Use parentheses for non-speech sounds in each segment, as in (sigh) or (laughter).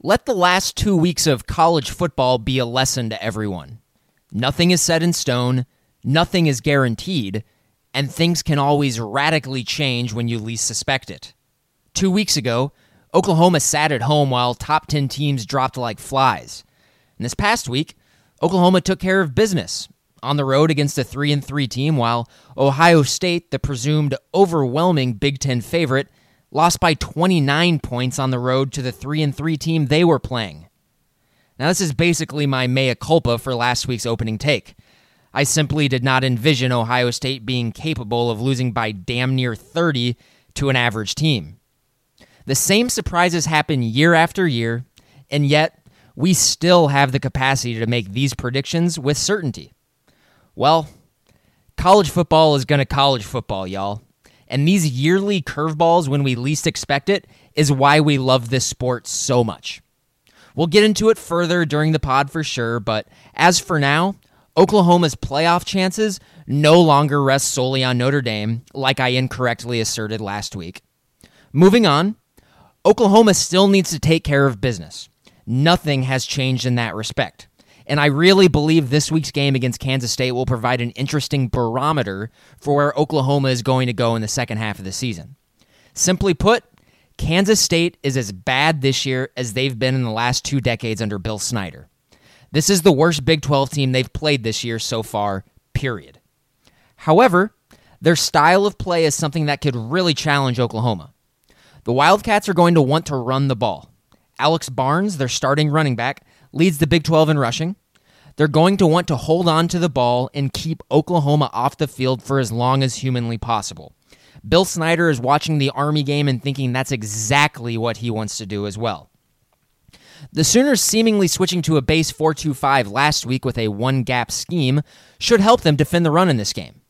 Let the last two weeks of college football be a lesson to everyone. Nothing is set in stone, nothing is guaranteed, and things can always radically change when you least suspect it. Two weeks ago, Oklahoma sat at home while top 10 teams dropped like flies. And this past week, Oklahoma took care of business on the road against a 3 and 3 team while Ohio State, the presumed overwhelming Big 10 favorite, lost by 29 points on the road to the 3 and 3 team they were playing. Now this is basically my mea culpa for last week's opening take. I simply did not envision Ohio State being capable of losing by damn near 30 to an average team. The same surprises happen year after year, and yet we still have the capacity to make these predictions with certainty. Well, college football is going to college football, y'all. And these yearly curveballs, when we least expect it, is why we love this sport so much. We'll get into it further during the pod for sure, but as for now, Oklahoma's playoff chances no longer rest solely on Notre Dame, like I incorrectly asserted last week. Moving on, Oklahoma still needs to take care of business. Nothing has changed in that respect. And I really believe this week's game against Kansas State will provide an interesting barometer for where Oklahoma is going to go in the second half of the season. Simply put, Kansas State is as bad this year as they've been in the last two decades under Bill Snyder. This is the worst Big 12 team they've played this year so far, period. However, their style of play is something that could really challenge Oklahoma. The Wildcats are going to want to run the ball. Alex Barnes, their starting running back, leads the Big 12 in rushing. They're going to want to hold on to the ball and keep Oklahoma off the field for as long as humanly possible. Bill Snyder is watching the Army game and thinking that's exactly what he wants to do as well. The Sooners seemingly switching to a base 4-2-5 last week with a one-gap scheme should help them defend the run in this game.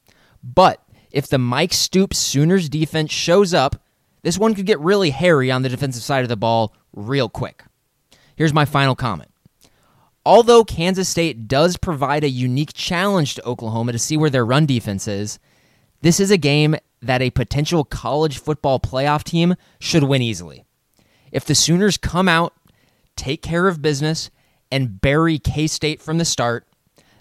But if the Mike Stoops Sooners defense shows up, this one could get really hairy on the defensive side of the ball real quick. Here's my final comment. Although Kansas State does provide a unique challenge to Oklahoma to see where their run defense is, this is a game that a potential college football playoff team should win easily. If the Sooners come out, take care of business, and bury K State from the start,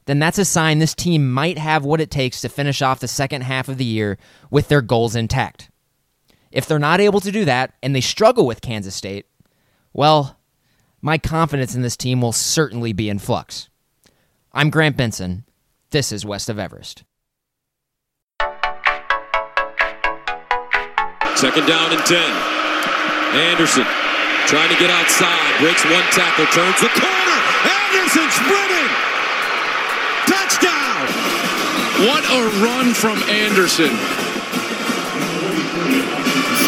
then that's a sign this team might have what it takes to finish off the second half of the year with their goals intact. If they're not able to do that and they struggle with Kansas State, well, my confidence in this team will certainly be in flux. I'm Grant Benson. This is West of Everest. Second down and 10. Anderson trying to get outside, breaks one tackle, turns the corner. Anderson sprinting. Touchdown. What a run from Anderson.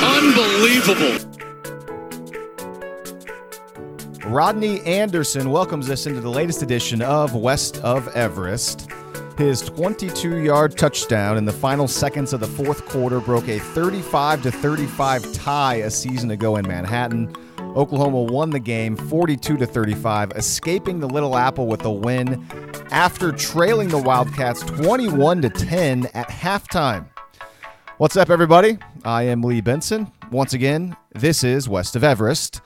Unbelievable. Rodney Anderson welcomes us into the latest edition of West of Everest. His 22 yard touchdown in the final seconds of the fourth quarter broke a 35 35 tie a season ago in Manhattan. Oklahoma won the game 42 35, escaping the Little Apple with a win after trailing the Wildcats 21 10 at halftime. What's up, everybody? I am Lee Benson. Once again, this is West of Everest.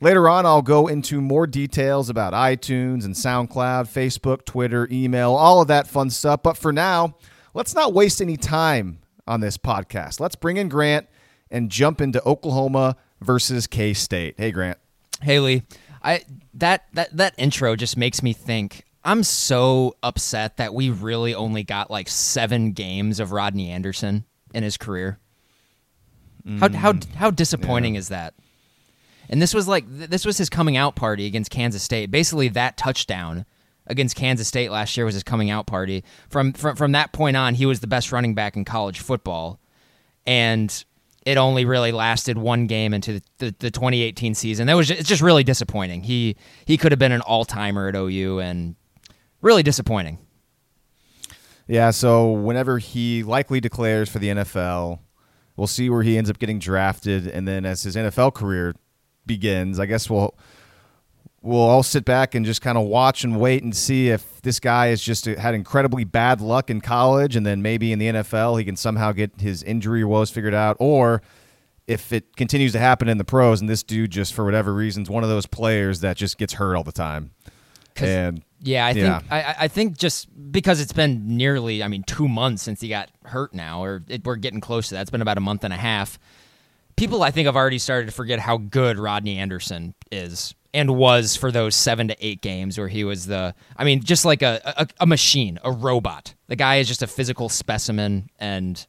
Later on, I'll go into more details about iTunes and SoundCloud, Facebook, Twitter, email, all of that fun stuff. But for now, let's not waste any time on this podcast. Let's bring in Grant and jump into Oklahoma versus K State. Hey, Grant. Hey, Lee. I that that that intro just makes me think. I'm so upset that we really only got like seven games of Rodney Anderson in his career. How how mm. how disappointing yeah. is that? And this was like this was his coming out party against Kansas State. Basically, that touchdown against Kansas State last year was his coming out party. From from from that point on, he was the best running back in college football, and it only really lasted one game into the, the, the 2018 season. That was just, it's just really disappointing. He he could have been an all timer at OU, and really disappointing. Yeah, so whenever he likely declares for the NFL, we'll see where he ends up getting drafted, and then as his NFL career begins, I guess we'll we'll all sit back and just kind of watch and wait and see if this guy has just uh, had incredibly bad luck in college, and then maybe in the NFL he can somehow get his injury woes figured out, or if it continues to happen in the pros and this dude just for whatever reasons one of those players that just gets hurt all the time. And Yeah, I Yeah. think I, I- think just because it's been nearly, I mean, two months since he got hurt now, or it, we're getting close to that. It's been about a month and a half. People, I think, have already started to forget how good Rodney Anderson is and was for those seven to eight games where he was the, I mean, just like a a, a machine, a robot. The guy is just a physical specimen, and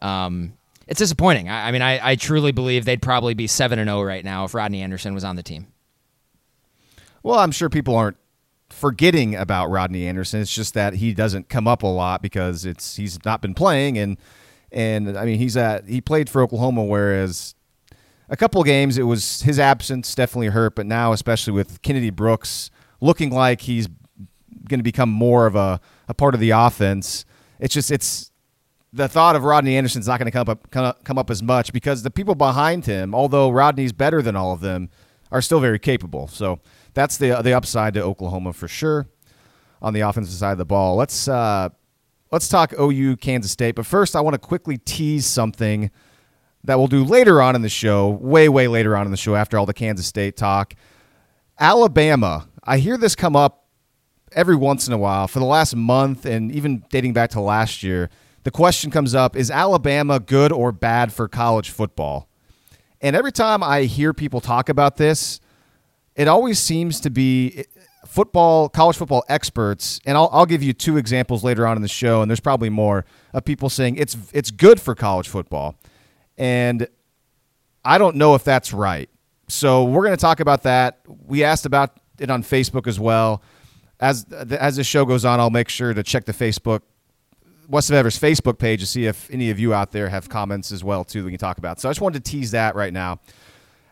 um, it's disappointing. I, I mean, I, I truly believe they'd probably be seven and zero right now if Rodney Anderson was on the team. Well, I'm sure people aren't forgetting about Rodney Anderson. It's just that he doesn't come up a lot because it's he's not been playing and and I mean he's at he played for Oklahoma whereas a couple of games it was his absence definitely hurt, but now especially with Kennedy Brooks looking like he's going to become more of a, a part of the offense. It's just it's the thought of Rodney Anderson's not going to come up come up- come up as much because the people behind him, although Rodney's better than all of them, are still very capable. So that's the the upside to Oklahoma for sure on the offensive side of the ball. Let's uh, let's talk OU Kansas State, but first I want to quickly tease something that we'll do later on in the show, way way later on in the show after all the Kansas State talk. Alabama, I hear this come up every once in a while for the last month and even dating back to last year. The question comes up is Alabama good or bad for college football? And every time I hear people talk about this, it always seems to be football, college football experts, and I'll, I'll give you two examples later on in the show, and there's probably more of people saying it's it's good for college football, and I don't know if that's right. So we're going to talk about that. We asked about it on Facebook as well. As as the show goes on, I'll make sure to check the Facebook West of Everest Facebook page to see if any of you out there have comments as well too we can talk about. So I just wanted to tease that right now.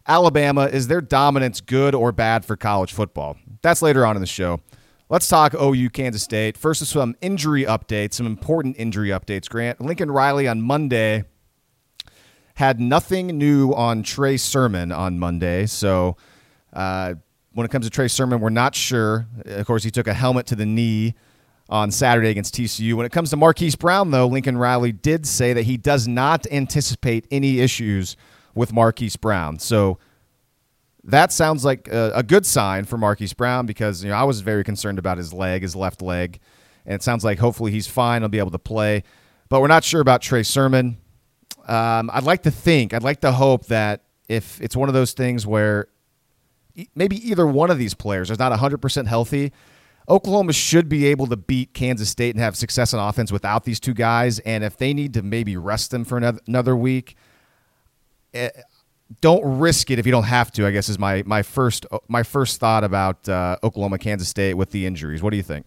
Alabama is their dominance good or bad for college football? That's later on in the show. Let's talk OU Kansas State. First, some injury updates, some important injury updates. Grant Lincoln Riley on Monday had nothing new on Trey Sermon on Monday. So uh, when it comes to Trey Sermon, we're not sure. Of course, he took a helmet to the knee on Saturday against TCU. When it comes to Marquise Brown, though, Lincoln Riley did say that he does not anticipate any issues with Marquise Brown. So that sounds like a, a good sign for Marquise Brown because you know I was very concerned about his leg, his left leg, and it sounds like hopefully he's fine. He'll be able to play, but we're not sure about Trey Sermon. Um, I'd like to think, I'd like to hope that if it's one of those things where maybe either one of these players is not 100% healthy, Oklahoma should be able to beat Kansas State and have success on offense without these two guys. And if they need to maybe rest them for another, another week, eh, don't risk it if you don't have to. I guess is my my first my first thought about uh, Oklahoma Kansas State with the injuries. What do you think?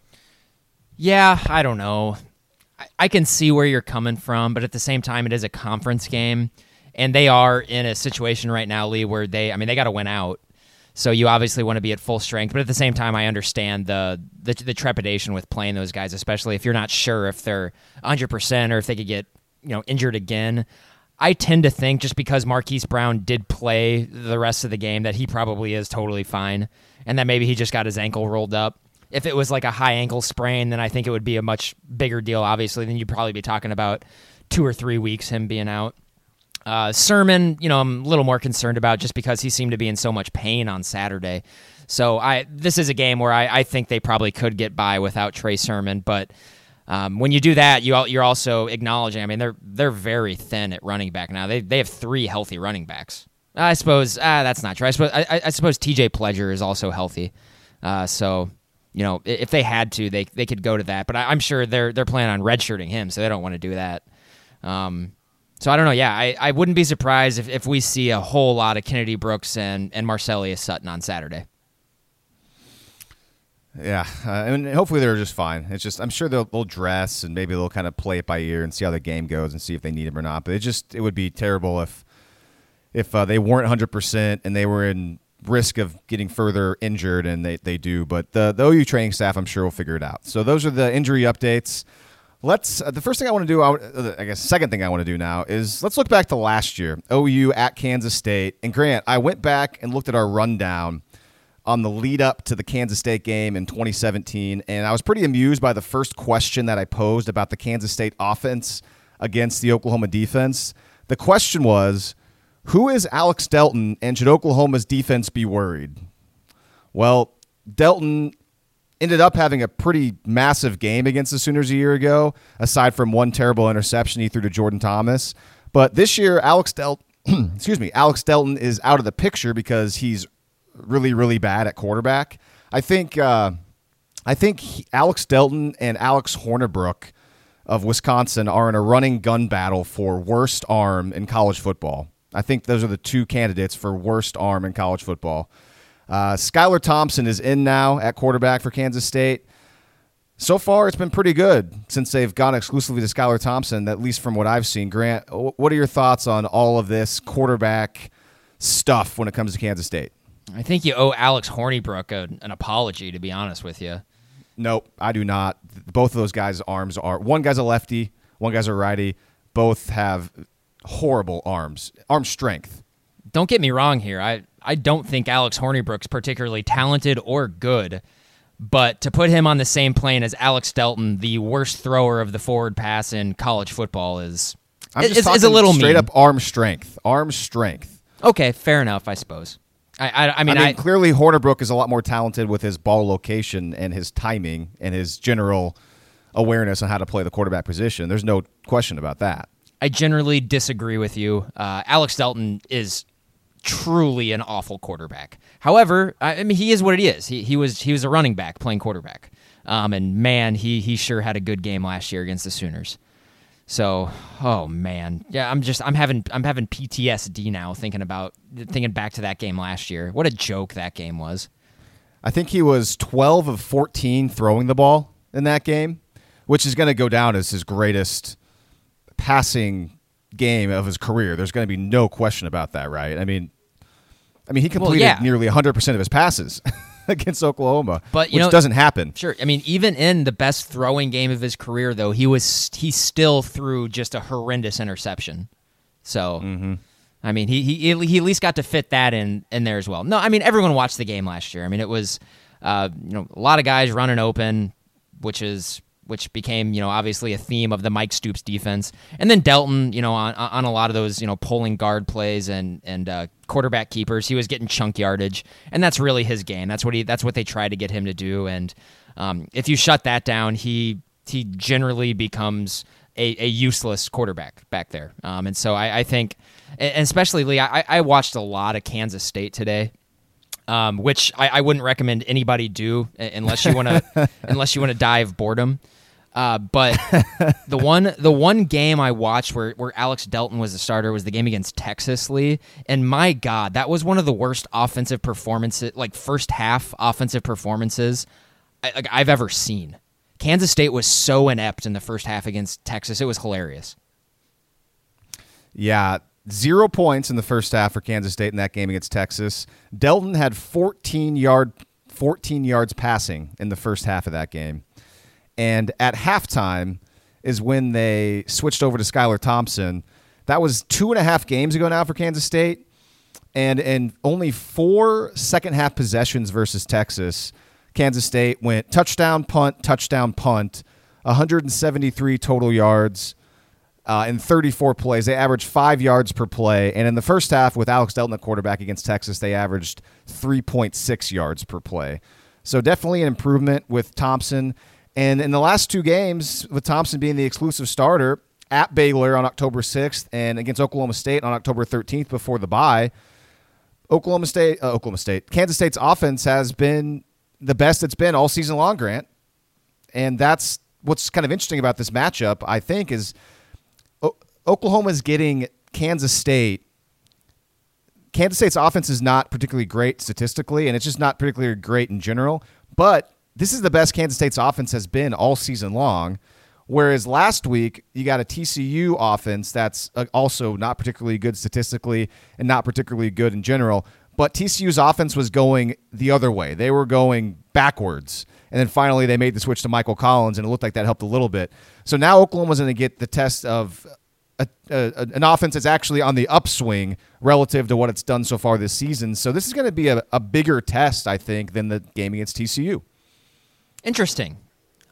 Yeah, I don't know. I, I can see where you're coming from, but at the same time, it is a conference game, and they are in a situation right now, Lee, where they, I mean, they got to win out. So you obviously want to be at full strength, but at the same time, I understand the, the the trepidation with playing those guys, especially if you're not sure if they're 100 percent or if they could get you know injured again. I tend to think just because Marquise Brown did play the rest of the game that he probably is totally fine, and that maybe he just got his ankle rolled up. If it was like a high ankle sprain, then I think it would be a much bigger deal. Obviously, then you'd probably be talking about two or three weeks him being out. Uh, Sermon, you know, I'm a little more concerned about just because he seemed to be in so much pain on Saturday. So I this is a game where I, I think they probably could get by without Trey Sermon, but um, when you do that, you you're also acknowledging. I mean, they're they're very thin at running back now. They they have three healthy running backs. I suppose ah, that's not true. I suppose I, I- suppose T.J. Pledger is also healthy. Uh, so you know, if they had to, they they could go to that. But I, I'm sure they're they're planning on redshirting him, so they don't want to do that. Um, so I don't know. Yeah, I, I wouldn't be surprised if, if we see a whole lot of Kennedy Brooks and and Marcelias Sutton on Saturday. Yeah, uh, and hopefully they're just fine. It's just I'm sure they'll, they'll dress and maybe they'll kind of play it by ear and see how the game goes and see if they need him or not. But it just it would be terrible if if uh, they weren't 100 percent and they were in risk of getting further injured and they, they do. But the the OU training staff I'm sure will figure it out. So those are the injury updates. Let's uh, the first thing I want to do. I, uh, I guess second thing I want to do now is let's look back to last year. OU at Kansas State and Grant. I went back and looked at our rundown on the lead up to the Kansas State game in 2017, and I was pretty amused by the first question that I posed about the Kansas State offense against the Oklahoma defense. The question was, Who is Alex Delton, and should Oklahoma's defense be worried? Well, Delton ended up having a pretty massive game against the Sooners a year ago, aside from one terrible interception he threw to Jordan Thomas. But this year, Alex Delton, (clears throat) excuse me, Alex Delton is out of the picture because he's really, really bad at quarterback. I think, uh, I think he, Alex Delton and Alex Hornibrook of Wisconsin are in a running gun battle for worst arm in college football. I think those are the two candidates for worst arm in college football. Uh, Skylar Thompson is in now at quarterback for Kansas State. So far, it's been pretty good since they've gone exclusively to Skylar Thompson, at least from what I've seen. Grant, what are your thoughts on all of this quarterback stuff when it comes to Kansas State? I think you owe Alex Hornibrook a, an apology, to be honest with you. Nope, I do not. Both of those guys' arms are one guy's a lefty, one guy's a righty. Both have horrible arms, arm strength. Don't get me wrong here. I, I don't think Alex Hornibrook's particularly talented or good, but to put him on the same plane as Alex Delton, the worst thrower of the forward pass in college football, is I'm just is, talking is a little straight mean. up arm strength. Arm strength. Okay, fair enough, I suppose. I, I, I mean, I mean, I, clearly Hornibrook is a lot more talented with his ball location and his timing and his general awareness on how to play the quarterback position. There's no question about that. I generally disagree with you. Uh, Alex Delton is truly an awful quarterback. However, I, mean, he is what he is. He, he was he was a running back playing quarterback, um, and man, he he sure had a good game last year against the Sooners. So, oh man, yeah, I'm just I'm having I'm having PTSD now thinking about thinking back to that game last year. What a joke that game was. I think he was 12 of 14 throwing the ball in that game, which is going to go down as his greatest passing game of his career. There's going to be no question about that, right? I mean, I mean, he completed yeah. nearly 100% of his passes (laughs) (laughs) against Oklahoma, But, you which know- doesn't happen. Sure. I mean, even in the best throwing game of his career, though, he was he still threw just a horrendous interception. So, I mean, he, he he at least got to fit that in in there as well. No, I mean, everyone watched the game last year. I mean, it was uh, you know a lot of guys running open, which is which became you know obviously a theme of the Mike Stoops defense, and then Delton, you know, on on a lot of those you know pulling guard plays and and uh, quarterback keepers, he was getting chunk yardage, and that's really his game. That's what he that's what they try to get him to do, and um, if you shut that down, he he generally becomes a, a useless quarterback back there. Um, and so I, I think, and especially Lee, I, I watched a lot of Kansas State today um, which I, I wouldn't recommend anybody do unless you want to (laughs) unless you want to die of boredom. Uh, but (laughs) the one the one game I watched where, where Alex Delton was the starter was the game against Texas Lee, and my God, that was one of the worst offensive performances, like first half offensive performances I, like I've ever seen. Kansas State was so inept in the first half against Texas; it was hilarious. Yeah, zero points in the first half for Kansas State in that game against Texas. Delton had 14 yard 14 yards passing in the first half of that game. And at halftime is when they switched over to Skylar Thompson. That was two and a half games ago now for Kansas State. And in only four second half possessions versus Texas, Kansas State went touchdown, punt, touchdown, punt, 173 total yards uh, in 34 plays. They averaged five yards per play. And in the first half, with Alex Delton at quarterback against Texas, they averaged 3.6 yards per play. So definitely an improvement with Thompson. And in the last two games, with Thompson being the exclusive starter at Baylor on October 6th and against Oklahoma State on October 13th before the bye, Oklahoma State, uh, Oklahoma State, Kansas State's offense has been the best it's been all season long, Grant. And that's what's kind of interesting about this matchup, I think, is o- Oklahoma's getting Kansas State. Kansas State's offense is not particularly great statistically, and it's just not particularly great in general. But this is the best Kansas State's offense has been all season long. Whereas last week, you got a TCU offense that's uh, also not particularly good statistically and not particularly good in general. But TCU's offense was going the other way. They were going backwards. And then finally, they made the switch to Michael Collins, and it looked like that helped a little bit. So now Oklahoma's going to get the test of a, a, an offense that's actually on the upswing relative to what it's done so far this season. So this is going to be a, a bigger test, I think, than the game against TCU. Interesting.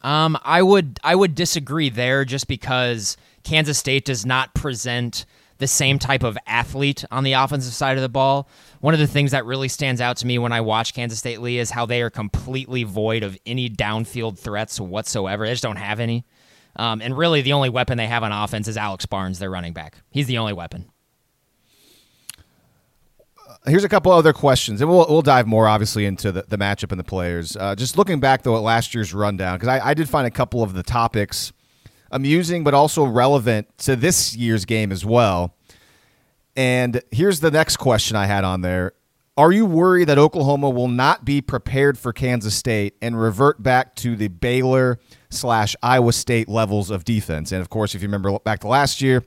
Um, I would I would disagree there just because Kansas State does not present the same type of athlete on the offensive side of the ball. One of the things that really stands out to me when I watch Kansas State Lee is how they are completely void of any downfield threats whatsoever. They just don't have any. Um, and really, the only weapon they have on offense is Alex Barnes, their running back. He's the only weapon. Here's a couple other questions, and we'll, we'll dive more obviously into the, the matchup and the players. Uh, just looking back though at last year's rundown, because I, I did find a couple of the topics amusing, but also relevant to this year's game as well. And here's the next question I had on there: Are you worried that Oklahoma will not be prepared for Kansas State and revert back to the Baylor slash Iowa State levels of defense? And of course, if you remember back to last year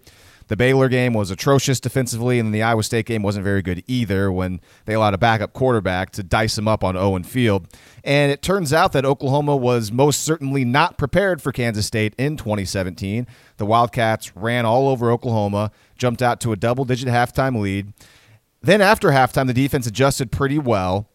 the Baylor game was atrocious defensively, and the Iowa State game wasn't very good either when they allowed a backup quarterback to dice him up on Owen Field. And it turns out that Oklahoma was most certainly not prepared for Kansas State in 2017. The Wildcats ran all over Oklahoma, jumped out to a double digit halftime lead. Then after halftime, the defense adjusted pretty well.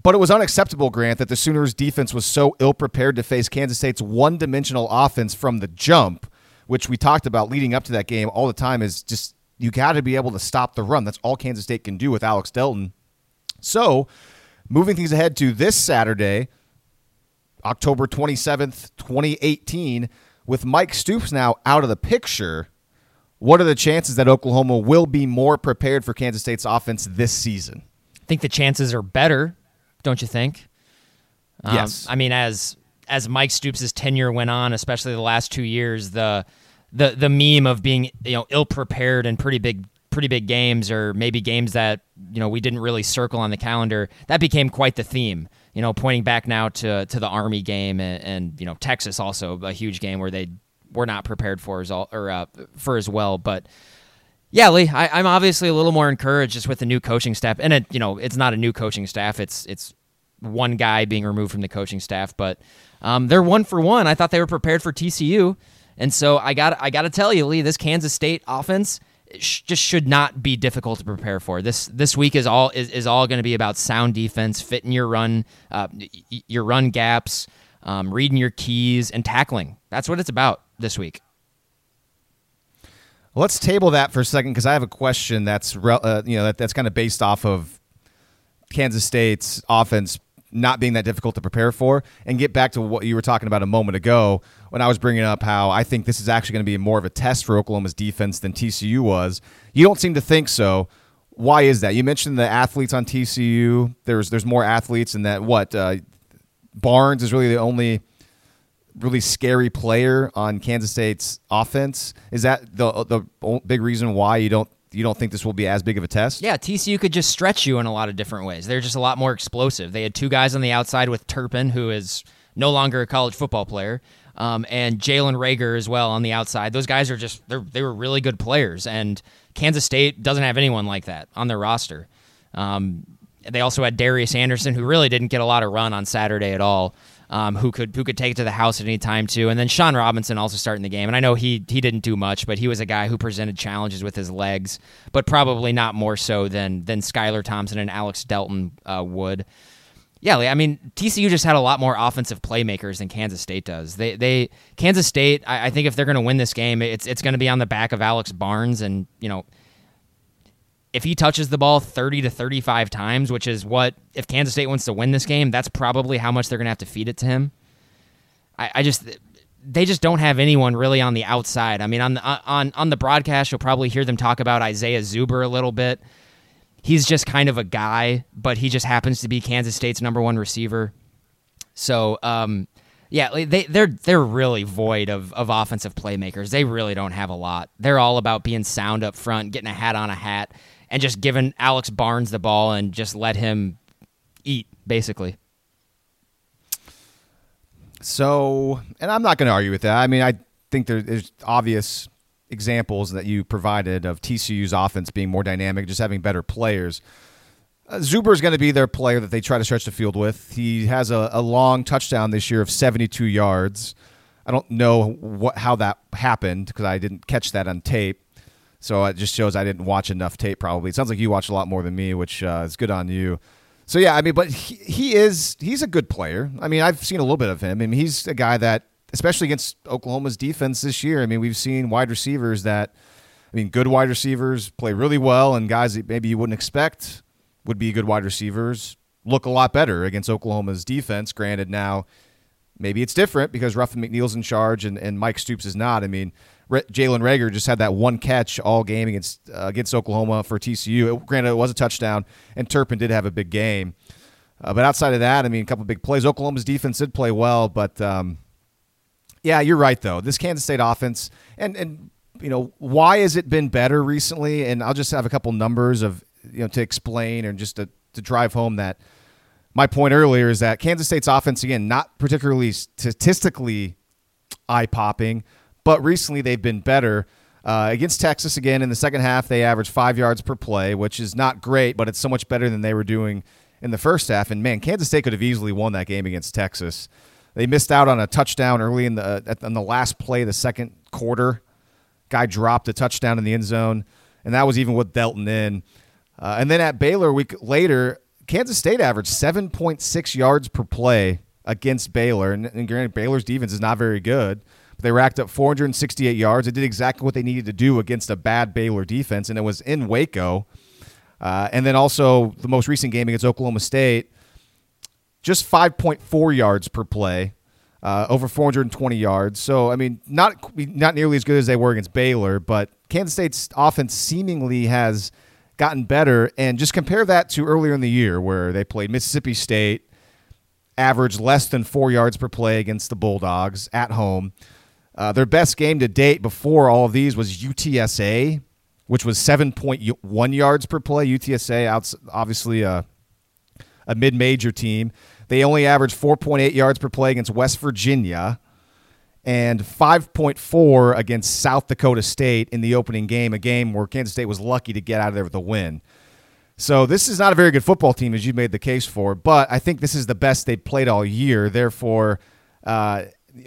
But it was unacceptable, Grant, that the Sooners' defense was so ill prepared to face Kansas State's one dimensional offense from the jump which we talked about leading up to that game all the time, is just you got to be able to stop the run. That's all Kansas State can do with Alex Delton. So, moving things ahead to this Saturday, October 27th, 2018, with Mike Stoops now out of the picture, what are the chances that Oklahoma will be more prepared for Kansas State's offense this season? I think the chances are better, don't you think? Um, yes. I mean, as as Mike Stoops' tenure went on, especially the last two years, the the the meme of being you know ill prepared and pretty big pretty big games or maybe games that you know we didn't really circle on the calendar that became quite the theme you know pointing back now to to the army game and, and you know texas also a huge game where they were not prepared for as all, or uh, for as well. But yeah lee I, i'm obviously a little more encouraged just with the new coaching staff. And it you know it's not a new coaching staff. It's it's one guy being removed from the coaching staff but um, they're one for one. I thought they were prepared for TCU, and so I got I got to tell you, Lee, this Kansas State offense just should not be difficult to prepare for. This this week is all is, is all going to be about sound defense, fitting your run, uh, your run gaps, um, reading your keys, and tackling. That's what it's about this week. Let's table that for a second because I have a question that's uh, you know that, that's kind of based off of Kansas State's offense not being that difficult to prepare for and get back to what you were talking about a moment ago when I was bringing up how I think this is actually going to be more of a test for Oklahoma's defense than TCU was. You don't seem to think so. Why is that? You mentioned the athletes on TCU. There's there's more athletes and that what uh, Barnes is really the only really scary player on Kansas State's offense. Is that the the big reason why you don't you don't think this will be as big of a test? Yeah, TCU could just stretch you in a lot of different ways. They're just a lot more explosive. They had two guys on the outside with Turpin, who is no longer a college football player, um, and Jalen Reagor as well on the outside. Those guys are just they were really good players, and Kansas State doesn't have anyone like that on their roster. Um, they also had Darius Anderson, who really didn't get a lot of run on Saturday at all um, who could who could take it to the house at any time too. And then Shawn Robinson also starting the game. And I know he he didn't do much, but he was a guy who presented challenges with his legs, but probably not more so than than Skylar Thompson and Alex Delton uh, would. Yeah, I mean TCU just had a lot more offensive playmakers than Kansas State does. They they Kansas State, I, I think if they're going to win this game, it's it's going to be on the back of Alex Barnes, and you know if he touches the ball 30 to 35 times, which is what, if Kansas State wants to win this game, that's probably how much they're going to have to feed it to him. I, I, just, they just don't have anyone really on the outside. I mean, on the, on, on the broadcast, you'll probably hear them talk about Isaiah Zuber a little bit. He's just kind of a guy, but he just happens to be Kansas State's number one receiver. So, um, yeah, they they're they're really void of, of offensive playmakers. They really don't have a lot. They're all about being sound up front, getting a hat on a hat, and just giving Alex Barnes the ball and just let him eat, basically. So, and I'm not going to argue with that. I mean, I think there's obvious examples that you provided of TCU's offense being more dynamic, just having better players. Uh, Zuber is going to be their player that they try to stretch the field with. He has a, a long touchdown this year of 72 yards. I don't know what how that happened because I didn't catch that on tape. So it just shows I didn't watch enough tape. Probably it sounds like you watched a lot more than me, which uh, is good on you. So yeah, I mean, but he, he is he's a good player. I mean, I've seen a little bit of him. I mean, he's a guy that, especially against Oklahoma's defense this year. I mean, we've seen wide receivers that I mean, good wide receivers play really well, and guys that maybe you wouldn't expect would be good wide receivers look a lot better against Oklahoma's defense. Granted, now maybe it's different because Ruffin McNeill's in charge and, and Mike Stoops is not. I mean, Re- Jalen Reagor just had that one catch all game against uh, against Oklahoma for TCU. It, granted, it was a touchdown, and Turpin did have a big game. Uh, but outside of that, I mean, a couple big plays. Oklahoma's defense did play well, but um, yeah, you're right though. This Kansas State offense, and and you know, why has it been better recently? And I'll just have a couple numbers of you know to explain and just to to drive home that my point earlier is that Kansas State's offense again not particularly statistically eye popping, but recently they've been better. Uh, against Texas again in the second half, they averaged five yards per play, which is not great, but it's so much better than they were doing in the first half. And man, Kansas State could have easily won that game against Texas. They missed out on a touchdown early in the uh, on the last play the second quarter. Guy dropped a touchdown in the end zone, and that was even with Delton in. Uh, and then at Baylor a week later, Kansas State averaged 7.6 yards per play against Baylor. And, and granted, Baylor's defense is not very good, but they racked up 468 yards. They did exactly what they needed to do against a bad Baylor defense, and it was in Waco. Uh, and then also the most recent game against Oklahoma State, just 5.4 yards per play, uh, over 420 yards. So I mean, not not nearly as good as they were against Baylor, but Kansas State's offense seemingly has gotten better. And just compare that to earlier in the year where they played Mississippi State, averaged less than four yards per play against the Bulldogs at home. Uh, their best game to date before all of these was UTSA, which was 7.1 yards per play. UTSA, obviously a, a mid major team. They only averaged 4.8 yards per play against West Virginia and 5.4 against South Dakota State in the opening game, a game where Kansas State was lucky to get out of there with a win. So this is not a very good football team, as you made the case for, but I think this is the best they've played all year. Therefore, uh,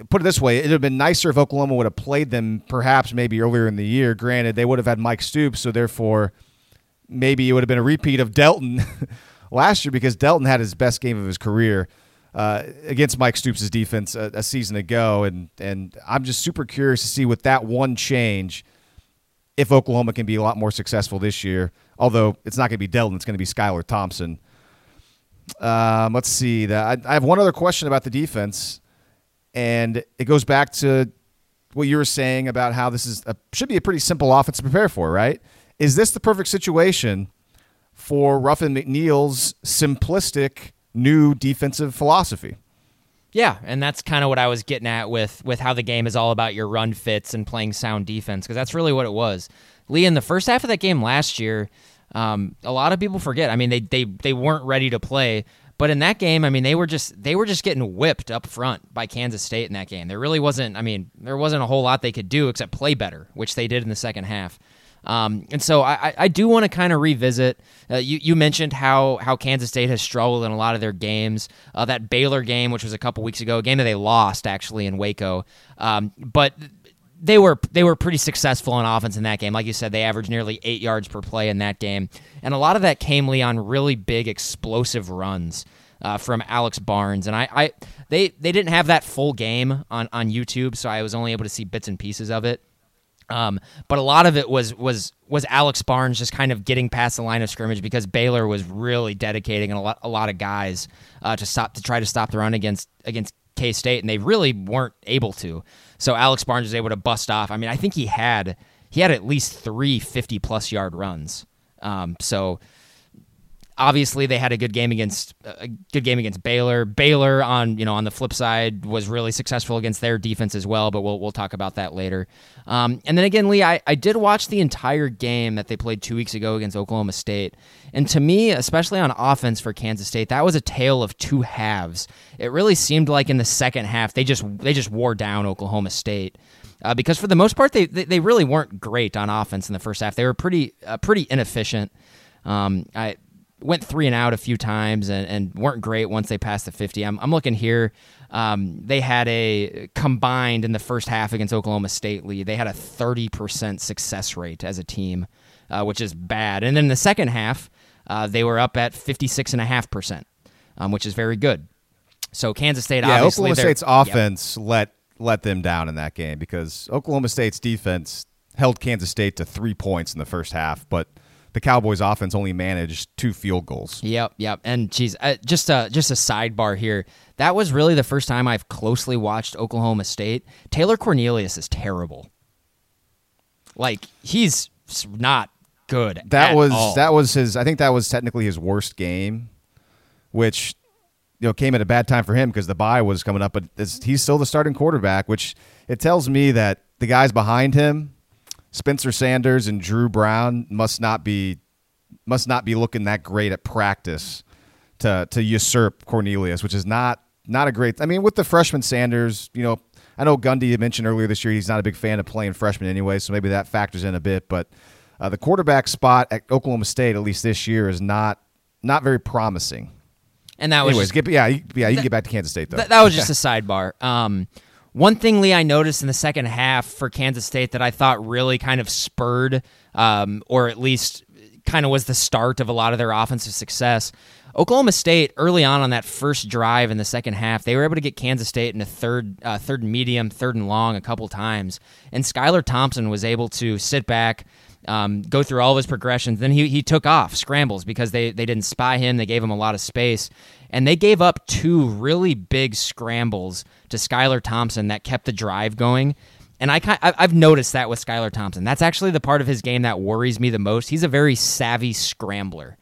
put it this way, it would have been nicer if Oklahoma would have played them perhaps maybe earlier in the year. Granted, they would have had Mike Stoops, so therefore maybe it would have been a repeat of Delton (laughs) last year because Delton had his best game of his career uh, against Mike Stoops' defense a, a, season ago, and and I'm just super curious to see with that one change if Oklahoma can be a lot more successful this year. Although it's not going to be Delton, it's going to be Skylar Thompson. Um, let's see. That I, I have one other question about the defense, and it goes back to what you were saying about how this is a, should be a pretty simple offense to prepare for, right? Is this the perfect situation for Ruffin McNeill's simplistic new defensive philosophy. Yeah, and that's kind of what I was getting at with with how the game is all about your run fits and playing sound defense because that's really what it was. Lee in the first half of that game last year, um, a lot of people forget. I mean, they they they weren't ready to play, but in that game, I mean, they were just they were just getting whipped up front by Kansas State in that game. There really wasn't. I mean, there wasn't a whole lot they could do except play better, which they did in the second half. Um, and so I, I do want to kind of revisit. Uh, you, you mentioned how, how Kansas State has struggled in a lot of their games. Uh, that Baylor game, which was a couple weeks ago, a game that they lost actually in Waco. Um, but they were they were pretty successful on offense in that game. Like you said, they averaged nearly eight yards per play in that game, and a lot of that came on really big explosive runs. Uh, from Alex Barnes, and I, I, they, they didn't have that full game on, on YouTube, so I was only able to see bits and pieces of it. Um, but a lot of it was was was Alex Barnes just kind of getting past the line of scrimmage because Baylor was really dedicating a lot a lot of guys uh, to stop to try to stop the run against against K State, and they really weren't able to. So Alex Barnes was able to bust off. I mean, I think he had he had at least three 50 plus yard runs. Um, so obviously they had a good game against a good game against Baylor. Baylor on you know on the flip side was really successful against their defense as well, but we'll we'll talk about that later. Um, and then again, Lee, I, I did watch the entire game that they played two weeks ago against Oklahoma State, and to me, especially on offense for Kansas State, that was a tale of two halves. It really seemed like in the second half they just they just wore down Oklahoma State. Uh, because for the most part, they, they, really weren't great on offense in the first half. They were pretty uh, pretty inefficient. Um, I went three and out a few times and, and weren't great once they passed the 50. I'm, I'm looking here. Um, they had a combined in the first half against Oklahoma State lead. They had a 30% success rate as a team, uh, which is bad. And then the second half, uh, they were up at 56.5%, um, which is very good. So Kansas State, yeah, Oklahoma State's offense let let them down in that game because Oklahoma State's defense held Kansas State to three points in the first half, but the Cowboys offense only managed two field goals. Yep, yep. And geez, uh, just a just a sidebar here. That was really the first time I've closely watched Oklahoma State. Taylor Cornelius is terrible. Like he's not good. That at was all. that was his. I think that was technically his worst game, which you know came at a bad time for him because the bye was coming up. But he's still the starting quarterback, which it tells me that the guys behind him, Spencer Sanders and Dru Brown, must not be must not be looking that great at practice to to usurp Cornelius, which is not not a great. I mean, with the freshman Sanders, you know, I know Gundy mentioned earlier this year he's not a big fan of playing freshmen anyway, so maybe that factors in a bit. But uh, the quarterback spot at Oklahoma State, at least this year, is not not very promising. and that was Anyways, just, get, yeah, yeah, you can get back to Kansas State though. Th- that was (laughs) just a sidebar. Um, one thing, Lee, I noticed in the second half for Kansas State that I thought really kind of spurred, um, or at least kind of was the start of a lot of their offensive success. Oklahoma State early on on that first drive in the second half, they were able to get Kansas State in a third, uh, third and medium, third and long a couple times, and Skylar Thompson was able to sit back, um, go through all of his progressions. Then he, he took off scrambles because they, they didn't spy him. They gave him a lot of space. And they gave up two really big scrambles to Skylar Thompson that kept the drive going. And I I've noticed that with Skylar Thompson. That's actually the part of his game that worries me the most. He's a very savvy scrambler.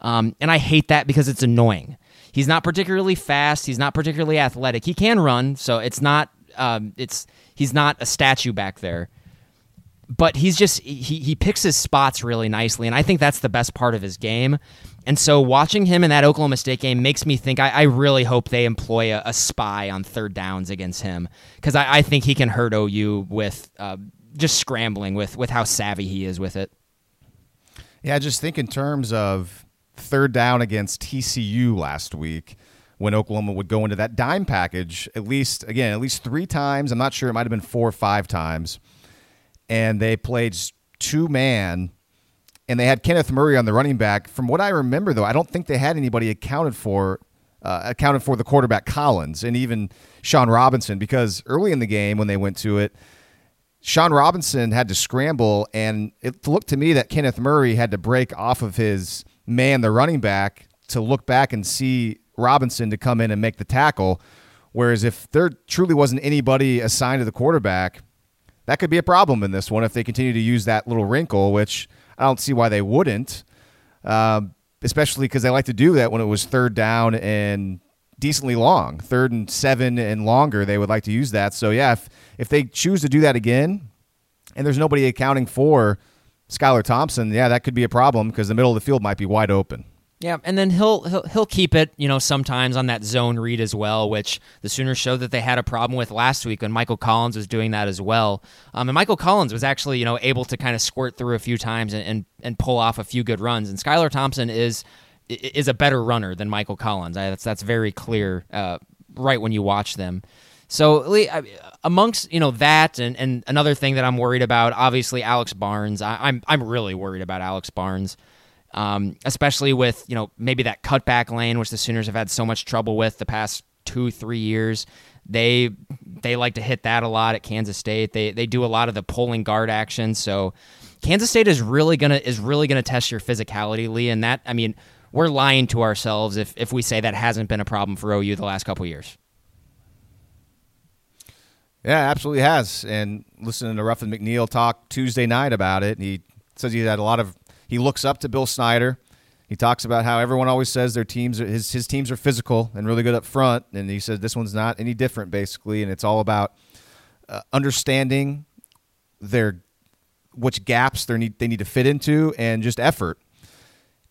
Um, and I hate that because it's annoying. He's not particularly fast. He's not particularly athletic. He can run, so it's not um, it's he's not a statue back there but he's just he he picks his spots really nicely, and I think that's the best part of his game. And so watching him in that Oklahoma State game makes me think I, I really hope they employ a, a, spy on third downs against him because I, I, think he can hurt OU with uh, just scrambling with with how savvy he is with it. Yeah, just think in terms of third down against TCU last week when Oklahoma would go into that dime package at least again at least three times. I'm not sure it might have been four or five times and they played two man, and they had Kenneth Murray on the running back. From what I remember, though, I don't think they had anybody accounted for uh, accounted for the quarterback Collins and even Shawn Robinson because early in the game when they went to it. Shawn Robinson had to scramble, and it looked to me that Kenneth Murray had to break off of his man, the running back, to look back and see Robinson to come in and make the tackle. Whereas if there truly wasn't anybody assigned to the quarterback, that could be a problem in this one if they continue to use that little wrinkle, which I don't see why they wouldn't, um, especially because they like to do that when it was third down and decently long, third and seven and longer. They would like to use that. So yeah, if if they choose to do that again, and there's nobody accounting for Skylar Thompson, yeah, that could be a problem because the middle of the field might be wide open. Yeah, and then he'll, he'll he'll keep it, you know, sometimes on that zone read as well, which the Sooners showed that they had a problem with last week when Michael Collins was doing that as well. Um, and Michael Collins was actually, you know, able to kind of squirt through a few times and, and, and pull off a few good runs. And Skylar Thompson is is a better runner than Michael Collins. I, that's that's very clear uh, right when you watch them. So amongst you know that and, and another thing that I'm worried about, obviously Alex Barnes. I, I'm I'm really worried about Alex Barnes um, especially with you know maybe that cutback lane, which the Sooners have had so much trouble with the past two three years. They they like to hit that a lot at Kansas State. They they do a lot of the pulling guard action. So Kansas State is really gonna is really gonna test your physicality, Lee. And that I mean we're lying to ourselves if if we say that hasn't been a problem for OU the last couple years. Yeah, absolutely has. And listening to Ruffin McNeill talk Tuesday night about it, he says he had a lot of he looks up to Bill Snyder. He talks about how everyone always says their teams, his his teams are physical and really good up front, and he says this one's not any different, basically, and it's all about uh, understanding their which gaps they need they need to fit into and just effort.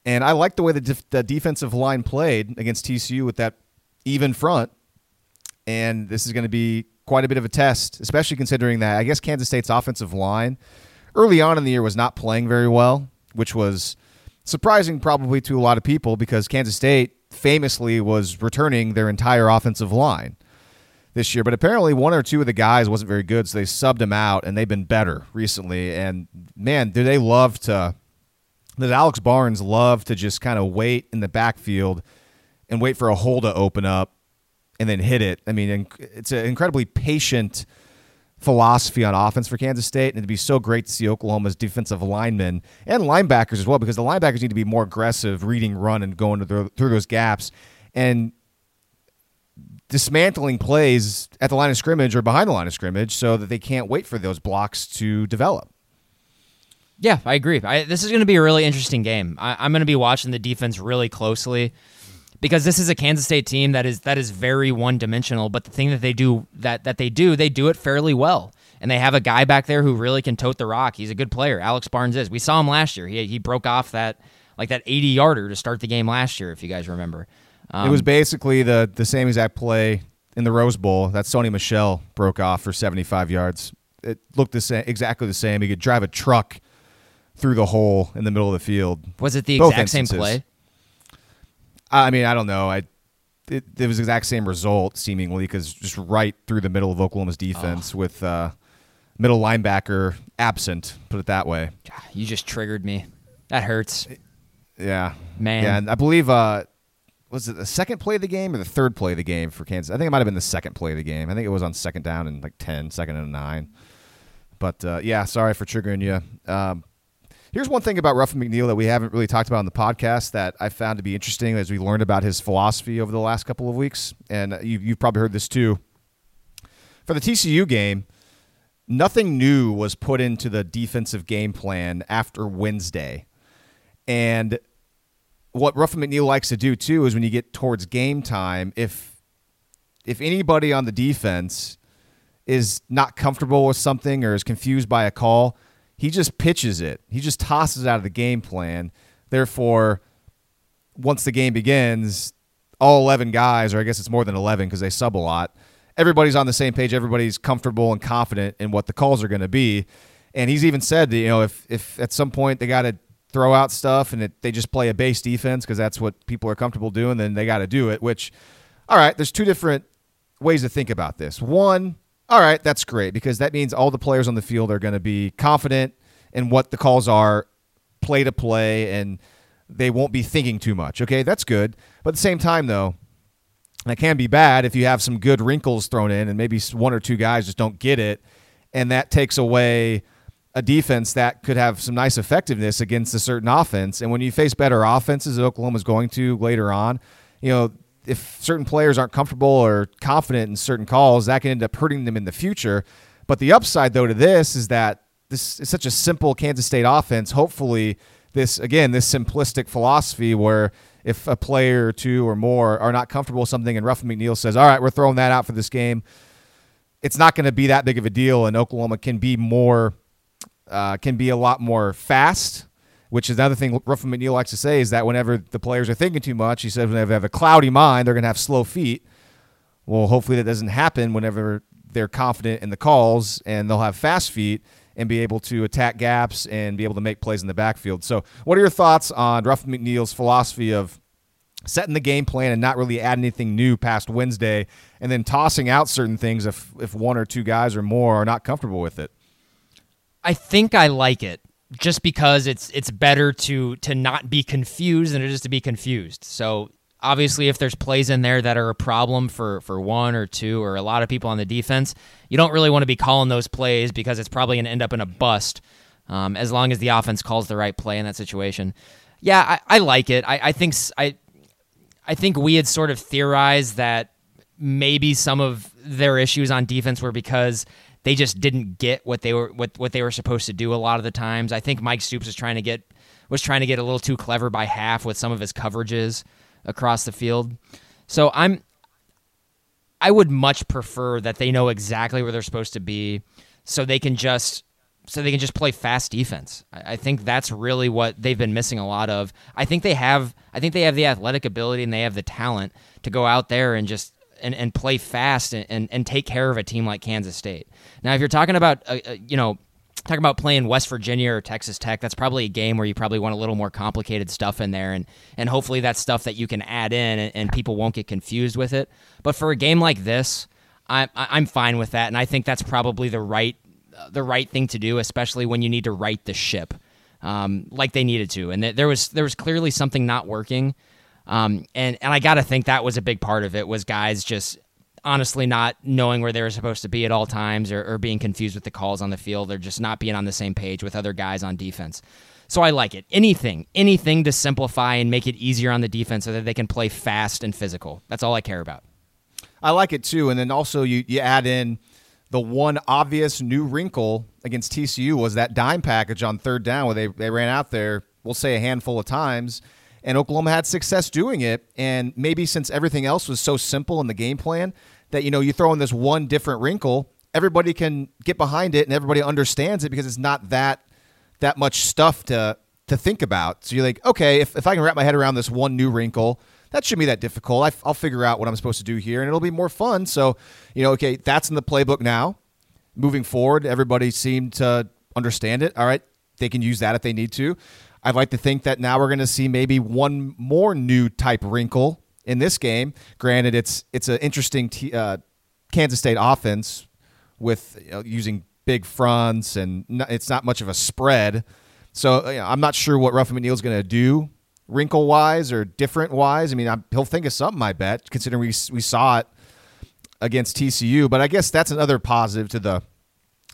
And I like the way the, def- the defensive line played against TCU with that even front, and this is going to be quite a bit of a test, especially considering that I guess Kansas State's offensive line early on in the year was not playing very well which was surprising probably to a lot of people because Kansas State famously was returning their entire offensive line this year. But apparently, one or two of the guys wasn't very good, so they subbed them out, and they've been better recently. And man, do they love to? Does Alex Barnes love to just kind of wait in the backfield and wait for a hole to open up and then hit it? I mean, it's an incredibly patient philosophy on offense for Kansas State, and it'd be so great to see Oklahoma's defensive linemen and linebackers as well, because the linebackers need to be more aggressive, reading run and going through those gaps and dismantling plays at the line of scrimmage or behind the line of scrimmage, so that they can't wait for those blocks to develop. Yeah, I agree. I, this is going to be a really interesting game. I, I'm going to be watching the defense really closely because this is a Kansas State team that is that is very one dimensional. But the thing that they do that that they do, they do it fairly well. And they have a guy back there who really can tote the rock. He's a good player. Alex Barnes is. We saw him last year. He he broke off that like that 80 yarder to start the game last year, if you guys remember. Um, it was basically the the same exact play in the Rose Bowl that Sony Michel broke off for 75 yards. It looked the same, exactly the same. He could drive a truck through the hole in the middle of the field. Was it the Both exact instances. same play? I mean, I don't know. I it, it was the exact same result seemingly because just right through the middle of Oklahoma's defense oh. with uh, middle linebacker absent. Put it that way. You just triggered me. That hurts. Yeah, man. Yeah, and I believe uh, was it the second play of the game or the third play of the game for Kansas? I think it might have been the second play of the game. I think it was on second down and like 10, second and nine. But uh, yeah, sorry for triggering you. Um, Here's one thing about Ruffin McNeill that we haven't really talked about on the podcast that I found to be interesting as we learned about his philosophy over the last couple of weeks. And you, you've probably heard this too. For the TCU game, nothing new was put into the defensive game plan after Wednesday. And what Ruffin McNeill likes to do too is when you get towards game time, if if anybody on the defense is not comfortable with something or is confused by a call, he just pitches it. He just tosses it out of the game plan. Therefore, once the game begins, all 11 guys, or I guess it's more than 11 because they sub a lot, everybody's on the same page. Everybody's comfortable and confident in what the calls are going to be. And he's even said that, you know, if, if at some point they got to throw out stuff and it, they just play a base defense because that's what people are comfortable doing, then they got to do it, which, all right, there's two different ways to think about this. One, all right, that's great because that means all the players on the field are going to be confident in what the calls are, play to play, and they won't be thinking too much. Okay, that's good. But at the same time, though, that can be bad if you have some good wrinkles thrown in and maybe one or two guys just don't get it, and that takes away a defense that could have some nice effectiveness against a certain offense. And when you face better offenses, that Oklahoma's going to later on, you know, if certain players aren't comfortable or confident in certain calls, that can end up hurting them in the future. But the upside, though, to this is that this is such a simple Kansas State offense. Hopefully, this again, this simplistic philosophy where if a player or two or more are not comfortable with something, and Ruffin McNeill says, "All right, we're throwing that out for this game," it's not going to be that big of a deal, and Oklahoma can be more, uh, can be a lot more fast which is another thing Ruffin McNeill likes to say is that whenever the players are thinking too much, he says whenever they have a cloudy mind, they're going to have slow feet. Well, hopefully that doesn't happen whenever they're confident in the calls and they'll have fast feet and be able to attack gaps and be able to make plays in the backfield. So, what are your thoughts on Ruffin McNeill's philosophy of setting the game plan and not really adding anything new past Wednesday and then tossing out certain things if if one or two guys or more are not comfortable with it? I think I like it just because it's it's better to to not be confused than it is to be confused. So obviously if there's plays in there that are a problem for for one or two or a lot of people on the defense, you don't really want to be calling those plays because it's probably going to end up in a bust. Um, as long as the offense calls the right play in that situation. Yeah, I, I like it. I, I think I I think we had sort of theorized that maybe some of their issues on defense were because they just didn't get what they were what, what they were supposed to do a lot of the times. I think Mike Stoops was trying to get was trying to get a little too clever by half with some of his coverages across the field. So I'm I would much prefer that they know exactly where they're supposed to be so they can just so they can just play fast defense. I, I think that's really what they've been missing a lot of. I think they have I think they have the athletic ability and they have the talent to go out there and just and, and play fast and, and, and take care of a team like Kansas State. Now, if you're talking about, uh, uh, you know, talking about playing West Virginia or Texas Tech, that's probably a game where you probably want a little more complicated stuff in there, and and hopefully that's stuff that you can add in, and, and people won't get confused with it. But for a game like this, I'm I'm fine with that, and I think that's probably the right the right thing to do, especially when you need to right the ship, um, like they needed to. And there was there was clearly something not working, um, and and I got to think that was a big part of it was guys just honestly not knowing where they were supposed to be at all times or, or being confused with the calls on the field or just not being on the same page with other guys on defense. So I like it. Anything, anything to simplify and make it easier on the defense so that they can play fast and physical. That's all I care about. I like it too. And then also you, you add in the one obvious new wrinkle against TCU was that dime package on third down where they, they ran out there, we'll say a handful of times, and Oklahoma had success doing it. And maybe since everything else was so simple in the game plan that, you know, you throw in this one different wrinkle, everybody can get behind it and everybody understands it because it's not that that much stuff to to think about. So you're like, okay, if, if I can wrap my head around this one new wrinkle, that shouldn't be that difficult. I, will figure out what I'm supposed to do here, and it'll be more fun. So, you know, okay, that's in the playbook now. Moving forward, everybody seemed to understand it. All right, they can use that if they need to. I'd like to think that now we're going to see maybe one more new type wrinkle in this game. Granted, it's it's an interesting t- uh, Kansas State offense with you know, using big fronts, and it's not much of a spread. So you know, I'm not sure what Ruffin McNeill's going to do wrinkle wise or different wise. I mean, I'm, he'll think of something, I bet, considering we we saw it against TCU. But I guess that's another positive to the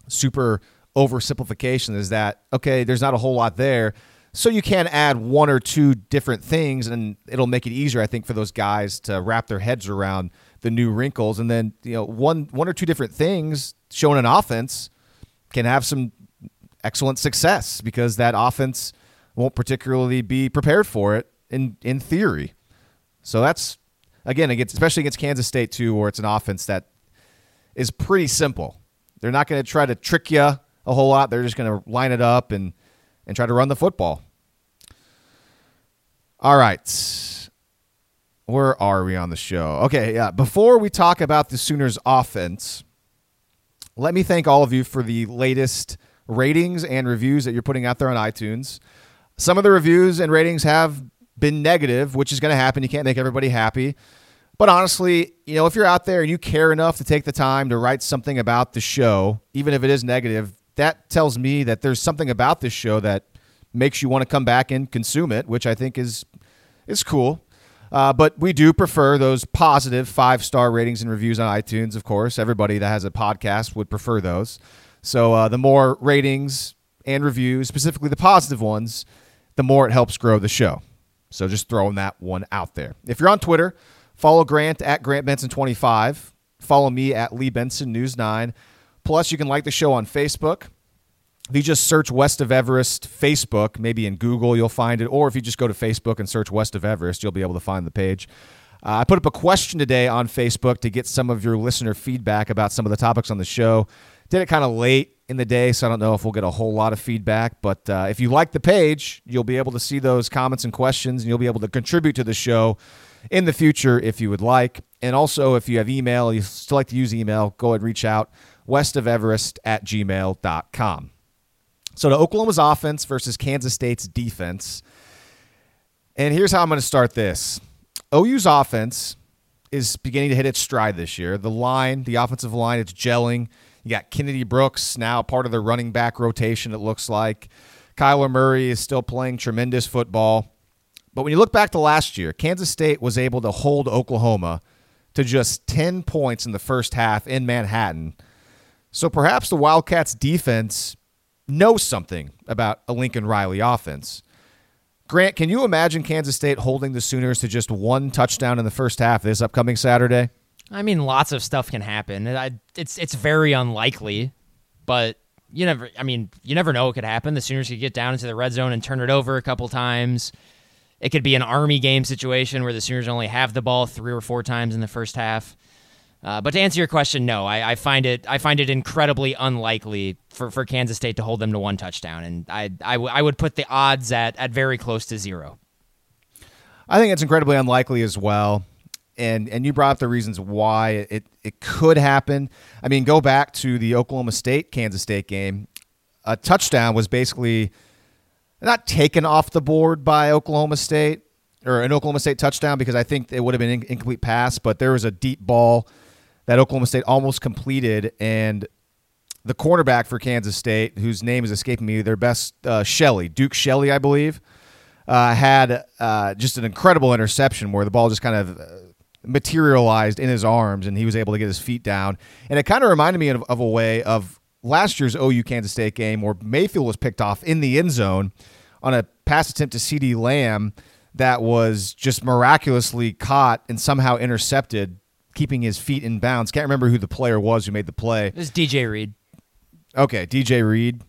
super oversimplification is that okay, there's not a whole lot there. So you can add one or two different things, and it'll make it easier, I think, for those guys to wrap their heads around the new wrinkles. And then you know, one one or two different things shown in offense can have some excellent success because that offense won't particularly be prepared for it in in theory. So that's again against especially against Kansas State too, where it's an offense that is pretty simple. They're not going to try to trick you a whole lot. They're just going to line it up and and try to run the football. All right. Where are we on the show? Okay, yeah. Before we talk about the Sooners offense, let me thank all of you for the latest ratings and reviews that you're putting out there on iTunes. Some of the reviews and ratings have been negative, which is going to happen. You can't make everybody happy. But honestly, you know, if you're out there and you care enough to take the time to write something about the show, even if it is negative, that tells me that there's something about this show that makes you want to come back and consume it, which I think is is cool. Uh, but we do prefer those positive five star ratings and reviews on iTunes, of course. Everybody that has a podcast would prefer those. So uh, the more ratings and reviews, specifically the positive ones, the more it helps grow the show. So just throwing that one out there. If you're on Twitter, follow Grant at Grant Benson25. Follow me at Lee Benson News 9. Plus, you can like the show on Facebook. If you just search West of Everest Facebook, maybe in Google, you'll find it. Or if you just go to Facebook and search West of Everest, you'll be able to find the page. Uh, I put up a question today on Facebook to get some of your listener feedback about some of the topics on the show. Did it kind of late in the day, so I don't know if we'll get a whole lot of feedback. But uh, if you like the page, you'll be able to see those comments and questions, and you'll be able to contribute to the show in the future if you would like. And also, if you have email, you still like to use email, go ahead and reach out westofeverest at gmail.com. So to Oklahoma's offense versus Kansas State's defense. And here's how I'm going to start this. OU's offense is beginning to hit its stride this year. The line, the offensive line, it's gelling. You got Kennedy Brooks now part of the running back rotation, it looks like. Kyler Murray is still playing tremendous football. But when you look back to last year, Kansas State was able to hold Oklahoma to just 10 points in the first half in Manhattan. So perhaps the Wildcats defense knows something about a Lincoln Riley offense. Grant, can you imagine Kansas State holding the Sooners to just one touchdown in the first half this upcoming Saturday? I mean, lots of stuff can happen. It's it's very unlikely, but you never. I mean, you never know what could happen. The Sooners could get down into the red zone and turn it over a couple times. It could be an Army game situation where the Sooners only have the ball three or four times in the first half. Uh, but to answer your question, no, I, I, find it I find it incredibly unlikely for, for Kansas State to hold them to one touchdown, and I, I, w- I would put the odds at, at very close to zero. I think it's incredibly unlikely as well and and you brought up the reasons why it it could happen. I mean, go back to the Oklahoma State Kansas State game. A touchdown was basically not taken off the board by Oklahoma State or an Oklahoma State touchdown because I think it would have been an incomplete pass, but there was a deep ball that Oklahoma State almost completed and the cornerback for Kansas State, whose name is escaping me, their best uh, Shelley, Duke Shelley, I believe, uh, had uh, just an incredible interception where the ball just kind of materialized in his arms and he was able to get his feet down. And it kind of reminded me of, of a way of last year's OU Kansas State game where Mayfield was picked off in the end zone on a pass attempt to CeeDee Lamb that was just miraculously caught and somehow intercepted, keeping his feet in bounds. Can't remember who the player was who made the play. This is DJ Reed. Okay, DJ Reed,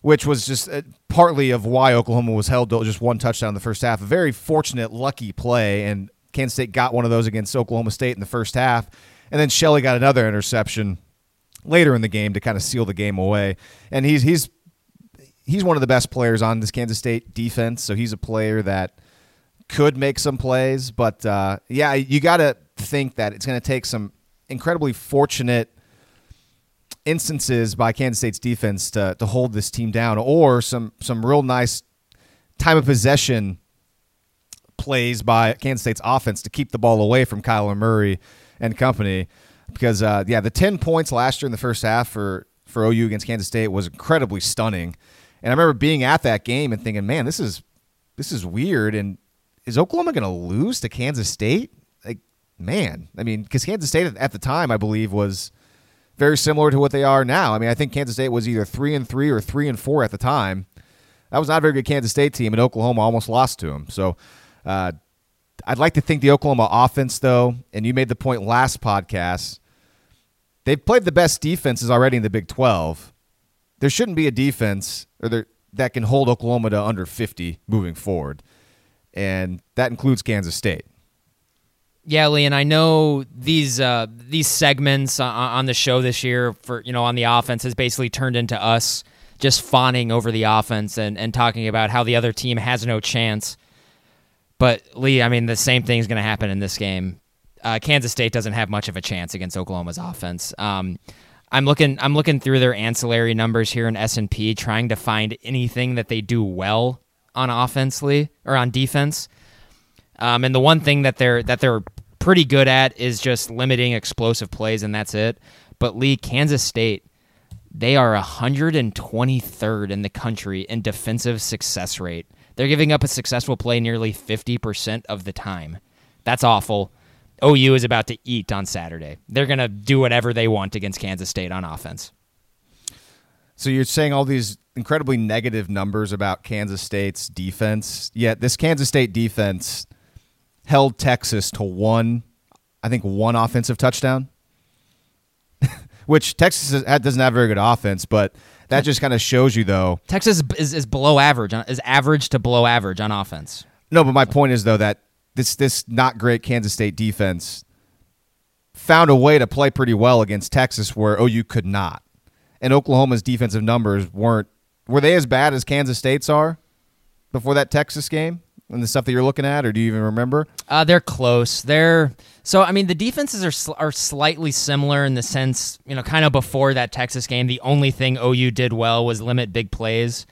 which was just uh, partly of why Oklahoma was held to just one touchdown in the first half. A very fortunate, lucky play, and Kansas State got one of those against Oklahoma State in the first half. And then Shelley got another interception later in the game to kind of seal the game away. And he's he's he's one of the best players on this Kansas State defense. So he's a player that could make some plays, but uh, yeah, you got to think that it's going to take some incredibly fortunate instances by Kansas State's defense to, to hold this team down, or some some real nice time of possession plays by Kansas State's offense to keep the ball away from Kyler Murray and company. Because uh, yeah, the ten points last year in the first half for for OU against Kansas State was incredibly stunning, and I remember being at that game and thinking, man, this is this is weird. And is Oklahoma going to lose to Kansas State? Man, I mean, because Kansas State at the time, I believe, was very similar to what they are now. I mean, I think Kansas State was either three and three or three and four at the time. That was not a very good Kansas State team, and Oklahoma almost lost to them. So, uh, I'd like to think the Oklahoma offense, though, and you made the point last podcast, they've played the best defenses already in the Big 12. There shouldn't be a defense or there, that can hold Oklahoma to under 50 moving forward and that includes Kansas State. Yeah, Lee, and I know these uh, these segments on the show this year for you know on the offense has basically turned into us just fawning over the offense and, and talking about how the other team has no chance. But Lee, I mean, the same thing is going to happen in this game. Uh, Kansas State doesn't have much of a chance against Oklahoma's offense. Um, I'm looking I'm looking through their ancillary numbers here in S and P, trying to find anything that they do well on offensely or on defense. Um, and the one thing that they're that they're pretty good at is just limiting explosive plays, and that's it. But Lee, Kansas State, they are 123rd in the country in defensive success rate. They're giving up a successful play nearly 50% of the time. That's awful. OU is about to eat on Saturday. They're going to do whatever they want against Kansas State on offense. So you're saying all these incredibly negative numbers about Kansas State's defense, yet this Kansas State defense held Texas to one, I think, one offensive touchdown. (laughs) Which Texas doesn't have very good offense, but that just kind of shows you, though. Texas is, is below average, is average to below average on offense. No, but my point is though that this this not great Kansas State defense found a way to play pretty well against Texas, where OU could not and Oklahoma's defensive numbers weren't were they as bad as Kansas State's are before that Texas game and the stuff that you're looking at, or do you even remember? Uh, they're close. They're so I mean the defenses are sl- are slightly similar in the sense you know kind of before that Texas game, the only thing OU did well was limit big plays.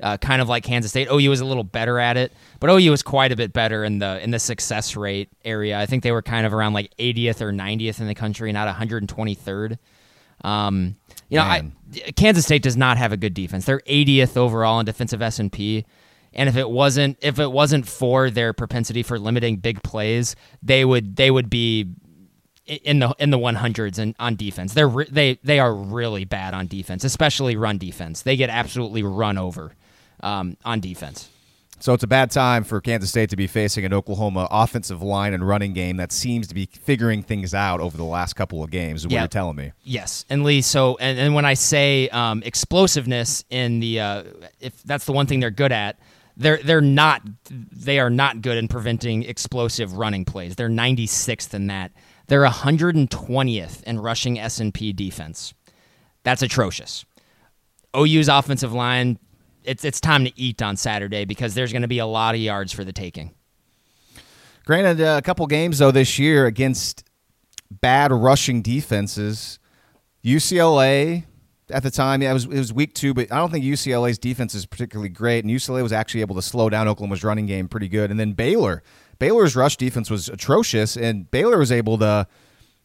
Uh, kind of like Kansas State, OU was a little better at it, but OU was quite a bit better in the in the success rate area. I think they were kind of around like 80th or 90th in the country, not 123rd. Um, you know, I, Kansas State does not have a good defense. They're 80th overall in defensive S and P. And if it wasn't if it wasn't for their propensity for limiting big plays, they would they would be in the in the 100s and on defense. They're they they are really bad on defense, especially run defense. They get absolutely run over um, on defense. So it's a bad time for Kansas State to be facing an Oklahoma offensive line and running game that seems to be figuring things out over the last couple of games. Is what you're telling me? Yes, and Lee. So, and, and when I say um, explosiveness in the, uh, if that's the one thing they're good at, they're they're not they are not good in preventing explosive running plays. They're 96th in that. They're 120th in rushing S and P defense. That's atrocious. OU's offensive line it's it's time to eat on Saturday because there's going to be a lot of yards for the taking. Granted, uh, a couple games though this year against bad rushing defenses. UCLA at the time, yeah, it was it was week two, but I don't think UCLA's defense is particularly great, and UCLA was actually able to slow down Oklahoma's running game pretty good. And then Baylor, Baylor's rush defense was atrocious, and Baylor was able to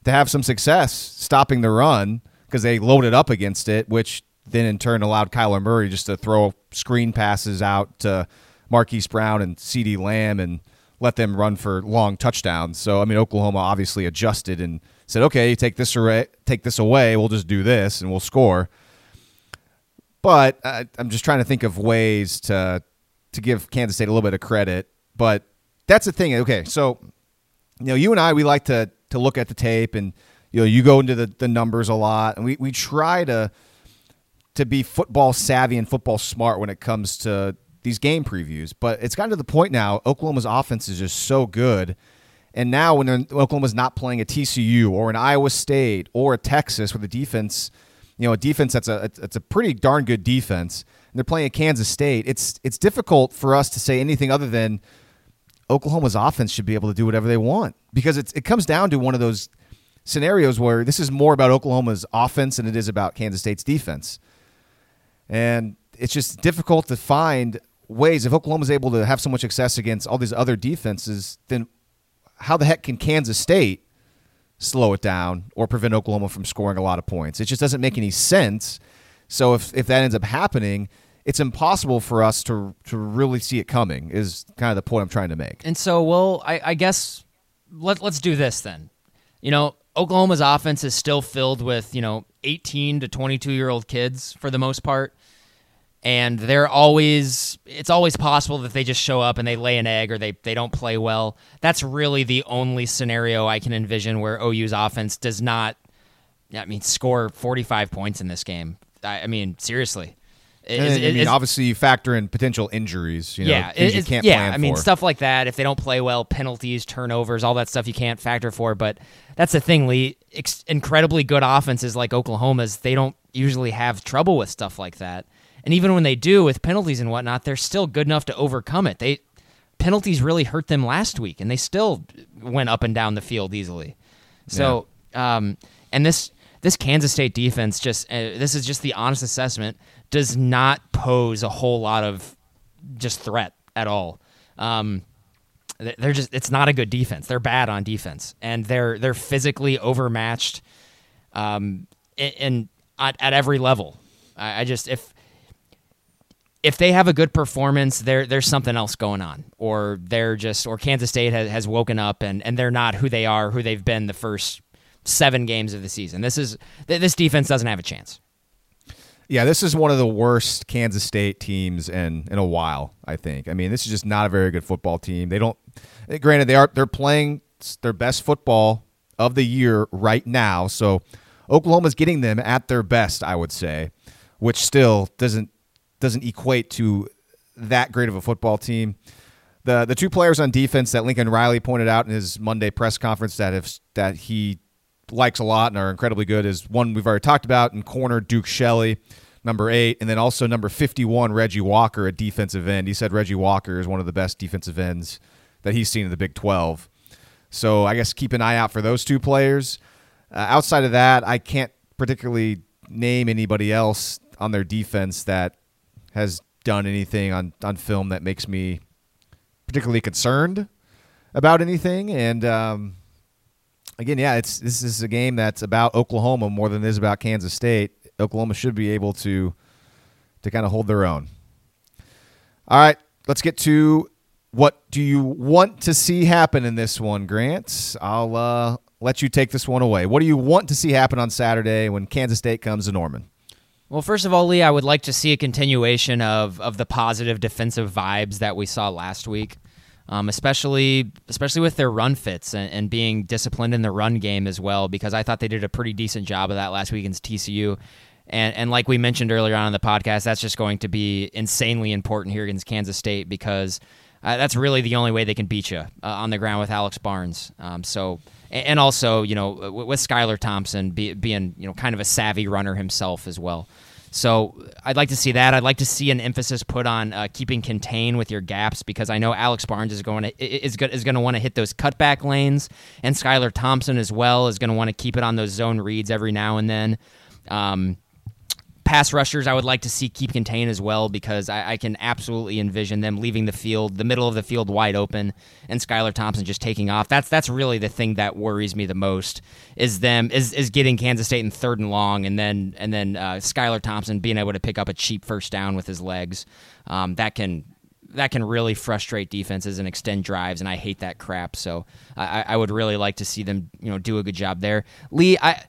to have some success stopping the run because they loaded up against it, which then in turn allowed Kyler Murray just to throw screen passes out to Marquise Brown and CeeDee Lamb and let them run for long touchdowns. So I mean, Oklahoma obviously adjusted and said, "Okay, take this away, take this away. We'll just do this and we'll score." But uh, I'm just trying to think of ways to to give Kansas State a little bit of credit. But that's the thing. Okay, so you know, you and I we like to to look at the tape and you know you go into the, the numbers a lot and we, we try to to be football savvy and football smart when it comes to these game previews. But it's gotten to the point now, Oklahoma's offense is just so good. And now when Oklahoma's not playing a TCU or an Iowa State or a Texas with a defense, you know, a defense that's a it's a pretty darn good defense, and they're playing at Kansas State, it's it's difficult for us to say anything other than Oklahoma's offense should be able to do whatever they want because it's, it comes down to one of those scenarios where this is more about Oklahoma's offense than it is about Kansas State's defense. And it's just difficult to find ways if Oklahoma's able to have so much success against all these other defenses, then how the heck can Kansas State slow it down or prevent Oklahoma from scoring a lot of points? It just doesn't make any sense. So if if that ends up happening, it's impossible for us to to really see it coming. Is kind of the point I'm trying to make. And so, well, I, I guess let let's do this then. You know, Oklahoma's offense is still filled with you know 18 to 22 year old kids for the most part and they're always it's always possible that they just show up and they lay an egg or they, they don't play well that's really the only scenario i can envision where ou's offense does not i mean score 45 points in this game i, I mean seriously I mean, obviously, you factor in potential injuries. You know, yeah, you can't yeah. I mean, for. stuff like that. If they don't play well, penalties, turnovers, all that stuff you can't factor for. But that's the thing, Lee. Ex- incredibly good offenses like Oklahoma's, they don't usually have trouble with stuff like that. And even when they do with penalties and whatnot, they're still good enough to overcome it. They penalties really hurt them last week, and they still went up and down the field easily. So, yeah. um, and this this Kansas State defense just uh, this is just the honest assessment does not pose a whole lot of just threat at all. Um, they're just it's not a good defense. They're bad on defense, and they're they're physically overmatched, um, in, at, at every level. I, I just if if they have a good performance, there there's something else going on, or they're just or Kansas State has, has woken up and and they're not who they are, who they've been the first seven games of the season. This is this defense doesn't have a chance. Yeah, this is one of the worst Kansas State teams in in a while. I think. I mean, this is just not a very good football team. They don't. Eh, granted, they are they're playing their best football of the year right now. So Oklahoma's getting them at their best, I would say, which still doesn't doesn't equate to that great of a football team. The the two players on defense that Lincoln Riley pointed out in his Monday press conference that if that he likes a lot and are incredibly good is one we've already talked about in corner Duke Shelley, number eight, and then also number fifty one Reggie Walker, a defensive end. He said Reggie Walker is one of the best defensive ends that he's seen in the Big Twelve. So I guess keep an eye out for those two players. Uh, outside of that, I can't particularly name anybody else on their defense that has done anything on, on film that makes me particularly concerned about anything. And um, again, yeah, it's this is a game that's about Oklahoma more than it is about Kansas State. Oklahoma should be able to to kind of hold their own. All right, let's get to what do you want to see happen in this one, Grant? I'll uh, let you take this one away. What do you want to see happen on Saturday when Kansas State comes to Norman? Well, first of all, Lee, I would like to see a continuation of of the positive defensive vibes that we saw last week, um, especially especially with their run fits and, and, being disciplined in the run game as well. Because I thought they did a pretty decent job of that last week against TCU, and and like we mentioned earlier on in the podcast, that's just going to be insanely important here against Kansas State because uh, that's really the only way they can beat you uh, on the ground with Alex Barnes. Um, so and also you know with Skylar Thompson be, being you know kind of a savvy runner himself as well. So I'd like to see that. I'd like to see an emphasis put on uh, keeping contain with your gaps because I know Alex Barnes is going to is is going to want to hit those cutback lanes, and Skylar Thompson as well is going to want to keep it on those zone reads every now and then. Um, pass rushers I would like to see keep contained as well because I, I, can absolutely envision them leaving the field, the middle of the field wide open, and Skylar Thompson just taking off. That's that's really the thing that worries me the most is them is is getting Kansas State in third and long, and then and then uh, Skylar Thompson being able to pick up a cheap first down with his legs. Um, that can that can really frustrate defenses and extend drives, and I hate that crap. So I, I would really like to see them, you know, do a good job there. Lee, I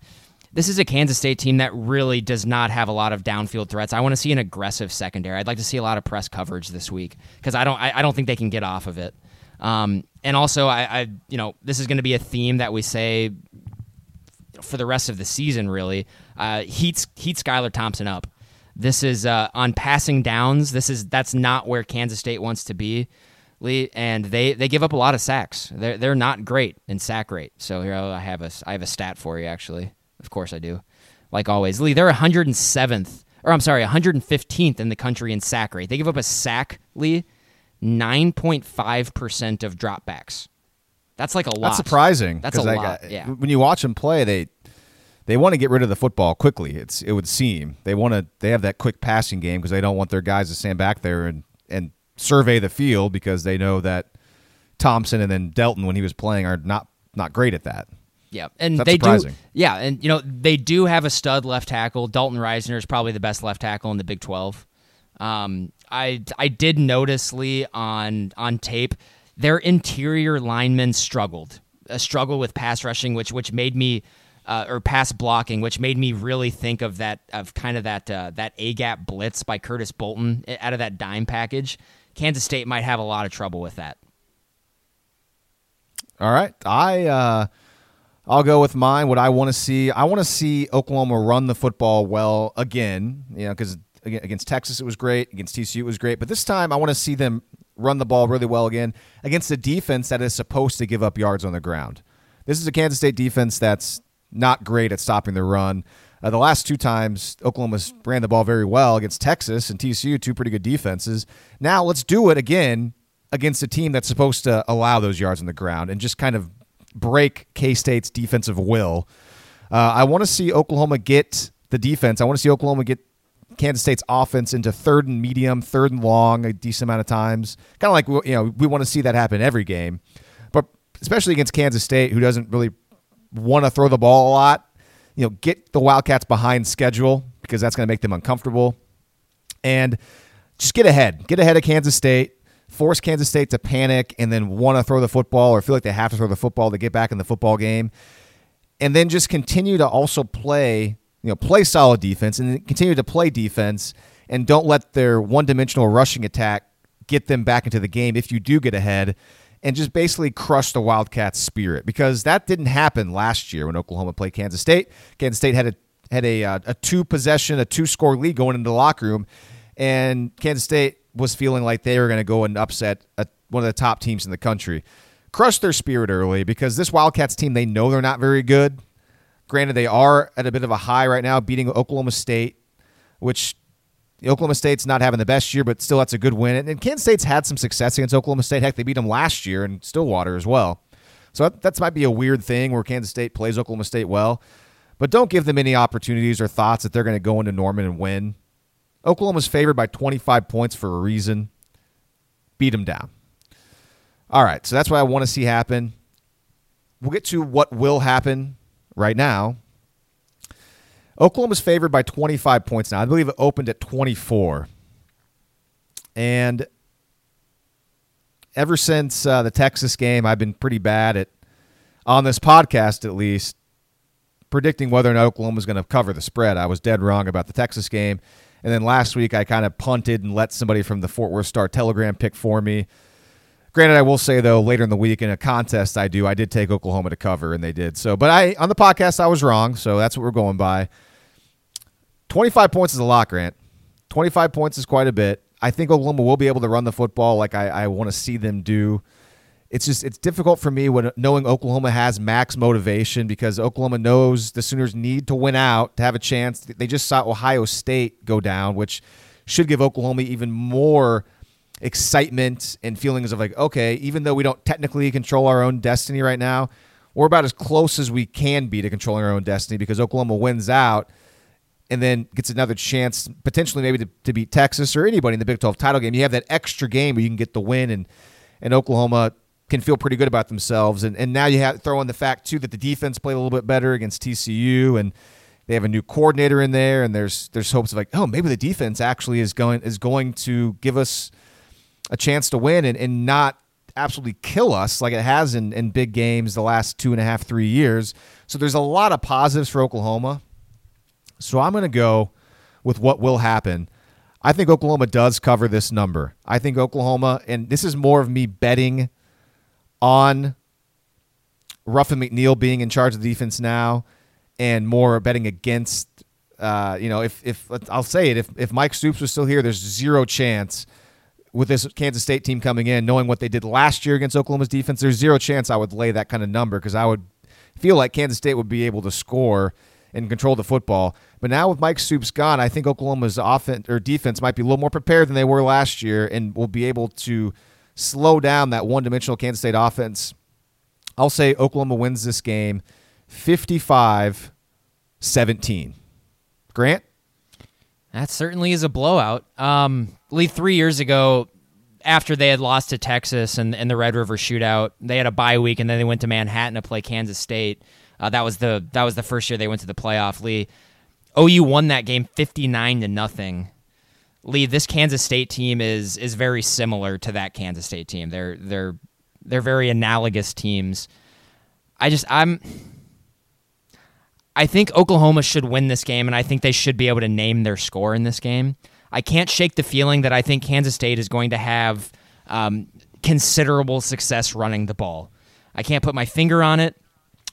this is a Kansas State team that really does not have a lot of downfield threats. I want to see an aggressive secondary. I'd like to see a lot of press coverage this week because I don't I, I, don't think they can get off of it. Um, and also, I, I you know this is going to be a theme that we say for the rest of the season. Really, uh, heat heat Skylar Thompson up. This is uh, on passing downs. This is that's not where Kansas State wants to be. And they, they give up a lot of sacks. They're they're not great in sack rate. So here I have a I have a stat for you actually. Of course I do. Like always. Lee, they're 107th, or I'm sorry, 115th in the country in sack rate. They give up a sack, Lee, 9.5% of dropbacks. That's like a lot. That's surprising. That's a like, lot. yeah. When you watch them play, they they want to get rid of the football quickly. It's it would seem they want to they have that quick passing game because they don't want their guys to stand back there and and survey the field because they know that Thompson and then Delton when he was playing are not not great at that. Yeah, and That's they surprising. do. Yeah, and you know they do have a stud left tackle. Dalton Risner is probably the best left tackle in the Big Twelve. Um, I I did notice Lee on on tape their interior linemen struggled, a struggle with pass rushing, which which made me. Uh, or pass blocking, which made me really think of that of kind of that uh, that A gap blitz by Curtis Bolton out of that dime package. Kansas State might have a lot of trouble with that. All right, I uh, I'll go with mine. What I want to see, I want to see Oklahoma run the football well again. You know, because against Texas it was great, against TCU it was great, but this time I want to see them run the ball really well again against a defense that is supposed to give up yards on the ground. This is a Kansas State defense that's not great at stopping the run. Uh, the last two times Oklahoma ran the ball very well against Texas and TCU, two pretty good defenses. Now let's do it again against a team that's supposed to allow those yards on the ground and just kind of break K State's defensive will. Uh, I want to see Oklahoma get the defense. I want to see Oklahoma get Kansas State's offense into third and medium, third and long a decent amount of times. Kind of like you know we want to see that happen every game, but especially against Kansas State, who doesn't really want to throw the ball a lot. You know, get the Wildcats behind schedule because that's going to make them uncomfortable, and just get ahead. Get ahead of Kansas State force Kansas State to panic and then want to throw the football or feel like they have to throw the football to get back in the football game. And then just continue to also play, you know, play solid defense and continue to play defense and don't let their one-dimensional rushing attack get them back into the game if you do get ahead and just basically crush the Wildcats spirit because that didn't happen last year when Oklahoma played Kansas State. Kansas State had a had a, uh, a two possession, a two score lead going into the locker room and Kansas State was feeling like they were going to go and upset a, one of the top teams in the country. Crush their spirit early because this Wildcats team, they know they're not very good. Granted, they are at a bit of a high right now, beating Oklahoma State, which Oklahoma State's not having the best year, but still that's a good win. And Kansas State's had some success against Oklahoma State. Heck, they beat them last year in Stillwater as well. So that, that might be a weird thing where Kansas State plays Oklahoma State well. But don't give them any opportunities or thoughts that they're going to go into Norman and win. Oklahoma's favored by 25 points for a reason. Beat them down. All right, so that's what I want to see happen. We'll get to what will happen right now. Oklahoma's favored by 25 points now. I believe it opened at 24. And ever since uh, the Texas game, I've been pretty bad at, on this podcast at least, predicting whether or not Oklahoma was going to cover the spread. I was dead wrong about the Texas game. And then last week, I kind of punted and let somebody from the Fort Worth Star Telegram pick for me. Granted, I will say though, later in the week in a contest I do, I did take Oklahoma to cover, and they did. So, but I on the podcast I was wrong, so that's what we're going by. Twenty-five points is a lot, Grant. Twenty-five points is quite a bit. I think Oklahoma will be able to run the football like I, I want to see them do it's just it's difficult for me when knowing Oklahoma has max motivation because Oklahoma knows the Sooners need to win out to have a chance. They just saw Ohio State go down, which should give Oklahoma even more excitement and feelings of like, okay, even though we don't technically control our own destiny right now, we're about as close as we can be to controlling our own destiny because Oklahoma wins out and then gets another chance potentially maybe to, to beat Texas or anybody in the Big 12 title game. You have that extra game where you can get the win and and Oklahoma can feel pretty good about themselves. And and now you have throw in the fact too that the defense played a little bit better against TCU and they have a new coordinator in there and there's there's hopes of like, oh, maybe the defense actually is going is going to give us a chance to win and, and not absolutely kill us like it has in, in big games the last two and a half, three years. So there's a lot of positives for Oklahoma. So I'm going to go with what will happen. I think Oklahoma does cover this number. I think Oklahoma, and this is more of me betting on Ruffin McNeill being in charge of the defense now, and more betting against. Uh, you know, if if I'll say it, if if Mike Stoops was still here, there's zero chance with this Kansas State team coming in, knowing what they did last year against Oklahoma's defense. There's zero chance I would lay that kind of number because I would feel like Kansas State would be able to score and control the football. But now with Mike Stoops gone, I think Oklahoma's offense or defense might be a little more prepared than they were last year and will be able to slow down that one-dimensional Kansas State offense. I'll say Oklahoma wins this game 55 17. Grant? That certainly is a blowout. Um, Lee, three years ago, after they had lost to Texas and, and the Red River shootout, they had a bye week and then they went to Manhattan to play Kansas State. Uh, that was the that was the first year they went to the playoff. Lee, OU won that game fifty nine to nothing. Lee, this Kansas State team is is very similar to that Kansas State team. They're they're they're very analogous teams. I just I'm I think Oklahoma should win this game and I think they should be able to name their score in this game. I can't shake the feeling that I think Kansas State is going to have um, considerable success running the ball. I can't put my finger on it.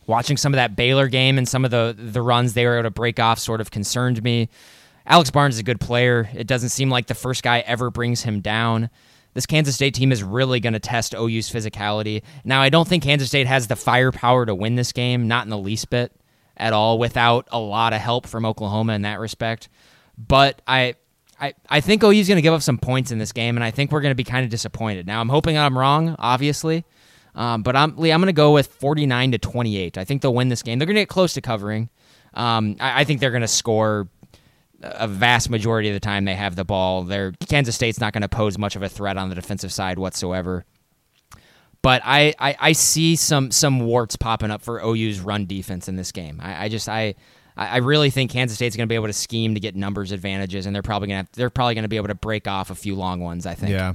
Watching some of that Baylor game and some of the the runs they were able to break off sort of concerned me. Alex Barnes is a good player. It doesn't seem like the first guy ever brings him down. This Kansas State team is really going to test OU's physicality. Now, I don't think Kansas State has the firepower to win this game, not in the least bit at all, without a lot of help from Oklahoma in that respect. But I, I, I think OU's going to give up some points in this game, and I think we're going to be kind of disappointed. Now, I'm hoping I'm wrong, obviously, um, but I'm Lee. I'm going to go with 49 to 28. I think they'll win this game. They're going to get close to covering. Um, I, I think they're going to score a vast majority of the time they have the ball. They're, Kansas State's not going to pose much of a threat on the defensive side whatsoever. But I, I, I, see some some warts popping up for OU's run defense in this game. I, I just I I really think Kansas State's going to be able to scheme to get numbers advantages, and they're probably going to they're probably going to be able to break off a few long ones. I think. Yeah,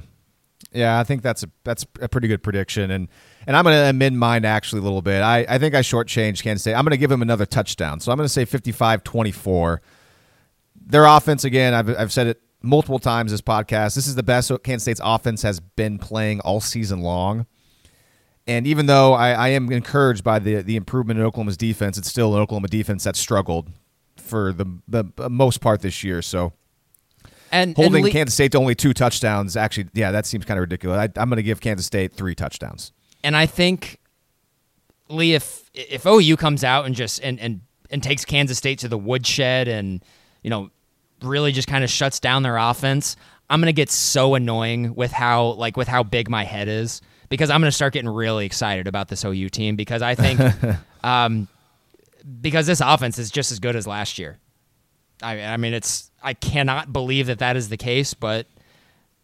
yeah, I think that's a that's a pretty good prediction, and and I'm going to amend mine actually a little bit. I, I think I shortchanged Kansas State. I'm going to give them another touchdown, so I'm going to say 55-24. Their offense again, I've I've said it multiple times this podcast. This is the best Kansas State's offense has been playing all season long. And even though I, I am encouraged by the the improvement in Oklahoma's defense, it's still an Oklahoma defense that struggled for the the most part this year. So and holding and Le- Kansas State to only two touchdowns, actually, yeah, that seems kind of ridiculous. I, I'm going to give Kansas State three touchdowns. And I think Lee, if if OU comes out and just and and and takes Kansas State to the woodshed and you know really just kind of shuts down their offense, I'm gonna get so annoying with how like with how big my head is because I'm gonna start getting really excited about this OU team because I think (laughs) um, because this offense is just as good as last year. I, I mean, it's I cannot believe that that is the case, but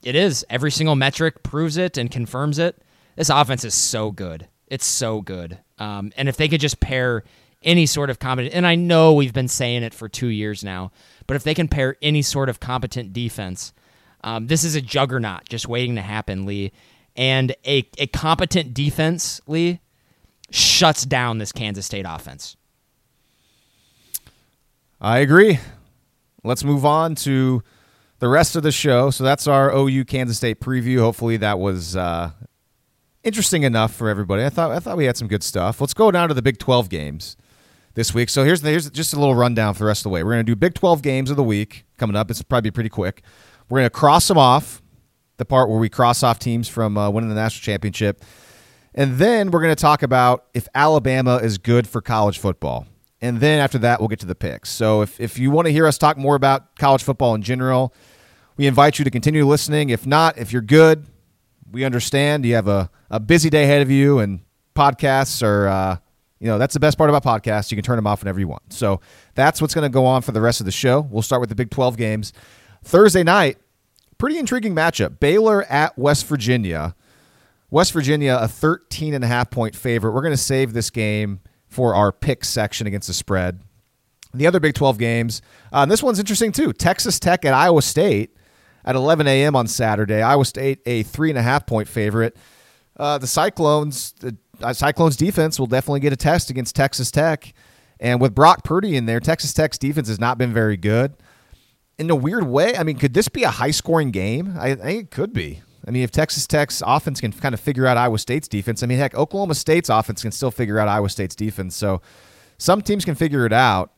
it is. Every single metric proves it and confirms it. This offense is so good. It's so good. Um, and if they could just pair any sort of competent, and I know we've been saying it for two years now, but if they can pair any sort of competent defense, um, this is a juggernaut just waiting to happen, Lee. And a, a competent defense, Lee, shuts down this Kansas State offense. I agree. Let's move on to the rest of the show. So that's our OU Kansas State preview. Hopefully that was uh, interesting enough for everybody. I thought I thought we had some good stuff. Let's go down to the Big 12 games this week. So here's here's just a little rundown for the rest of the way. We're going to do Big 12 games of the week coming up. It's probably pretty quick. We're going to cross them off, the part where we cross off teams from uh, winning the national championship. And then we're going to talk about if Alabama is good for college football. And then after that, we'll get to the picks. So if, if you want to hear us talk more about college football in general, we invite you to continue listening. If not, if you're good, we understand you have a, a busy day ahead of you and podcasts are, uh, you know, that's the best part about podcasts. You can turn them off whenever you want. So that's what's going to go on for the rest of the show. We'll start with the Big 12 games. Thursday night, pretty intriguing matchup. Baylor at West Virginia. West Virginia, a 13 and a half point favorite. We're going to save this game for our pick section against the spread. The other Big 12 games, uh, this one's interesting too. Texas Tech at Iowa State. at 11 a.m. on Saturday. Iowa State a three and a half point favorite. Uh, the Cyclones, the Cyclones defense will definitely get a test against Texas Tech, and with Brock Purdy in there, Texas Tech's defense has not been very good. In a weird way, I mean, could this be a high scoring game? I, I think it could be. I mean, if Texas Tech's offense can kind of figure out Iowa State's defense, I mean, heck, Oklahoma State's offense can still figure out Iowa State's defense. So some teams can figure it out.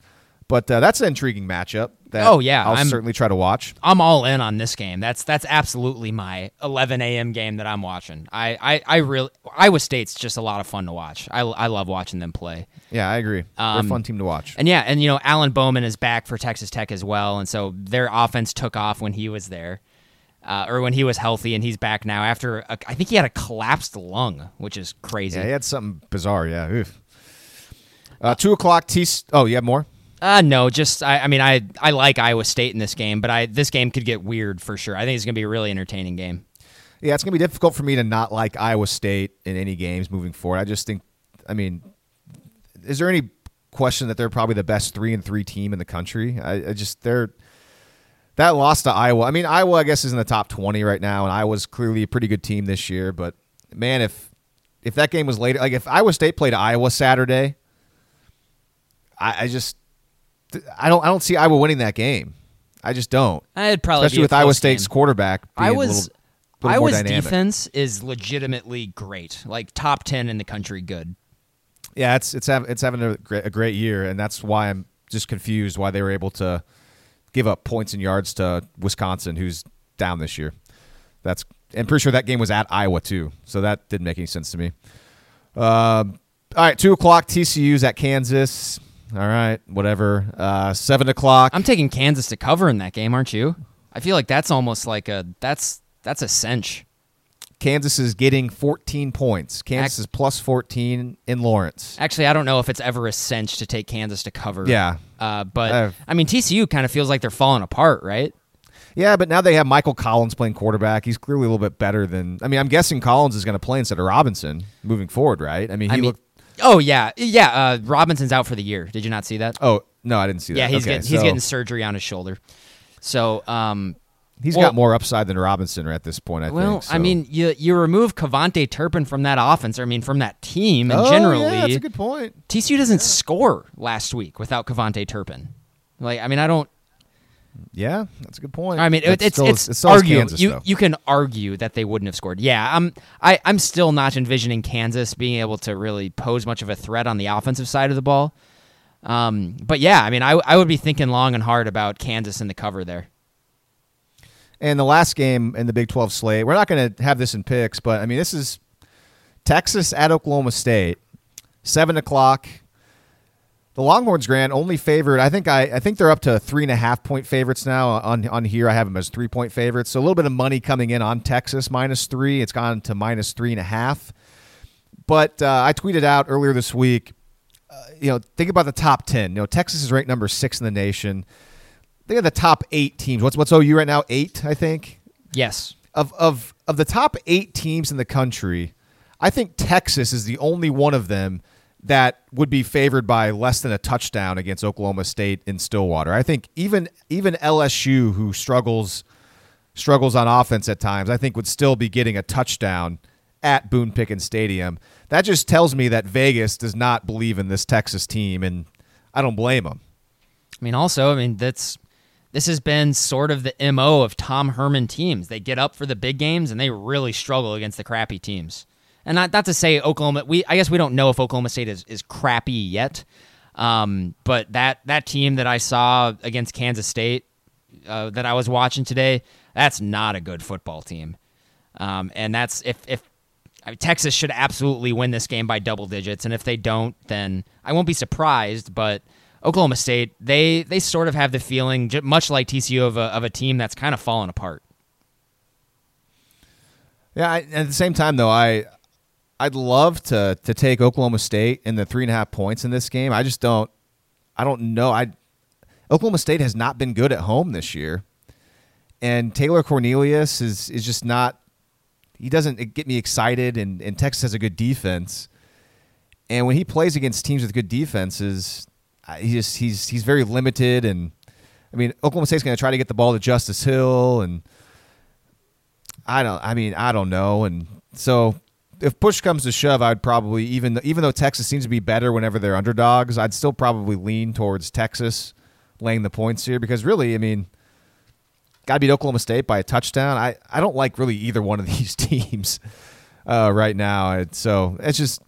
But uh, that's an intriguing matchup. That Oh, yeah, I'll I'm- certainly try to watch. I'm all in on this game. That's that's absolutely my 11 a.m. game that I'm watching. I I, I really Iowa State's just a lot of fun to watch. I, I love watching them play. Yeah, I agree. They're a Um, fun team to watch. And yeah, and you know Alan Bowman is back for Texas Tech as well, and so their offense took off when he was there, uh, or when he was healthy, and he's back now after a, I think he had a collapsed lung, which is crazy. Yeah, he had something bizarre. Yeah. Uh, two o'clock. T. Oh, you have more? Uh no, just I, I mean I I like Iowa State in this game, but I this game could get weird for sure. I think it's gonna be a really entertaining game. Yeah, it's gonna be difficult for me to not like Iowa State in any games moving forward. I just think, I mean, is there any question that they're probably the best three and three team in the country? I, I just they're that loss to Iowa. I mean, Iowa I guess is in the top twenty right now, and Iowa's clearly a pretty good team this year. But man, if if that game was later, like if Iowa State played Iowa Saturday, I, I just I don't I don't see Iowa winning that game. I just don't, I'd probably especially be with Iowa State's game. quarterback. Being Iowa's a little, little Iowa's defense is legitimately great, like top ten in the country. Good. Yeah, it's it's it's having a great, a great year, and that's why I'm just confused why they were able to give up points and yards to Wisconsin, who's down this year. That's I'm pretty sure that game was at Iowa too, so that didn't make any sense to me. Um, all right, two o'clock. TCU's at Kansas. All right, whatever. Uh, Seven o'clock. I'm taking Kansas to cover in that game, aren't you? I feel like that's almost like a that's that's a cinch. Kansas is getting 14 points. Kansas Ac- is plus 14 in Lawrence. Actually, I don't know if it's ever a cinch to take Kansas to cover. Yeah. Uh, but Uh, I mean, TCU kind of feels like they're falling apart, right? Yeah, but now they have Michael Collins playing quarterback. He's clearly a little bit better than. I mean, I'm guessing Collins is going to play instead of Robinson moving forward, right? I mean, he I mean, looked. Oh yeah, yeah. Uh, Robinson's out for the year. Did you not see that? Oh no, I didn't see that. yeah, he's Okay, getting he's so getting surgery on his shoulder. So, um, he's well- got more upside than Robinson at this point. I think. well, think. I mean, you you remove KaVontae Turpin from that offense. Or, I mean, from that team, and oh, generally, yeah, that's a good point. TCU doesn't score last week without KaVontae Turpin. Like, I mean, I don't. Yeah, that's a good point. I mean, it, it's still, it's is arguable. Kansas, you though. you can argue that they wouldn't have scored. Yeah, I'm I I'm still not envisioning Kansas being able to really pose much of a threat on the offensive side of the ball. Um, but yeah, I mean, I I would be thinking long and hard about Kansas in the cover there. And the last game in the Big 12 slate, we're not going to have this in picks, but I mean, this is Texas at Oklahoma State, seven o'clock. The Longhorns, Grant, only favored. I think I, I think they're up to three and a half point favorites now on on here. I have them as three point favorites. So a little bit of money coming in on Texas minus three. It's gone to minus three and a half. But uh, I tweeted out earlier this week. Uh, you know, think about the top ten. You know, Texas is ranked number six in the nation. Think of the top eight teams. What's what's OU right now? Eight, I think. Yes. Of of of the top eight teams in the country, I think Texas is the only one of them that would be favored by less than a touchdown against Oklahoma State in Stillwater. I think even even LSU, who struggles struggles on offense at times, I think would still be getting a touchdown at Boone Pickens Stadium. That just tells me that Vegas does not believe in this Texas team, and I don't blame them. I mean, also, I mean that's this has been sort of the mo of Tom Herman teams. They get up for the big games and they really struggle against the crappy teams. And not not to say Oklahoma. We I guess we don't know if Oklahoma State is, is crappy yet. Um, but that that team that I saw against Kansas State uh, that I was watching today, that's not a good football team. Um, and that's if if I mean, Texas should absolutely win this game by double digits, and if they don't, then I won't be surprised. But Oklahoma State, they they sort of have the feeling, much like TCU, of a of a team that's kind of fallen apart. Yeah, I, at the same time though, I I'd love to to take Oklahoma State in the three and a half points in this game. I just don't I don't know. I Oklahoma State has not been good at home this year, and Taylor Cornelius is is just not. He doesn't get me excited, and, and Texas has a good defense. And when he plays against teams with good defenses, he just he's he's very limited. And I mean, Oklahoma State's going to try to get the ball to Justice Hill, and I don't. I mean, I don't know. And so, if push comes to shove, I'd probably even even though Texas seems to be better whenever they're underdogs, I'd still probably lean towards Texas laying the points here because really, I mean, got to beat Oklahoma State by a touchdown. I I don't like really either one of (laughs) these teams uh, right now. And so it's just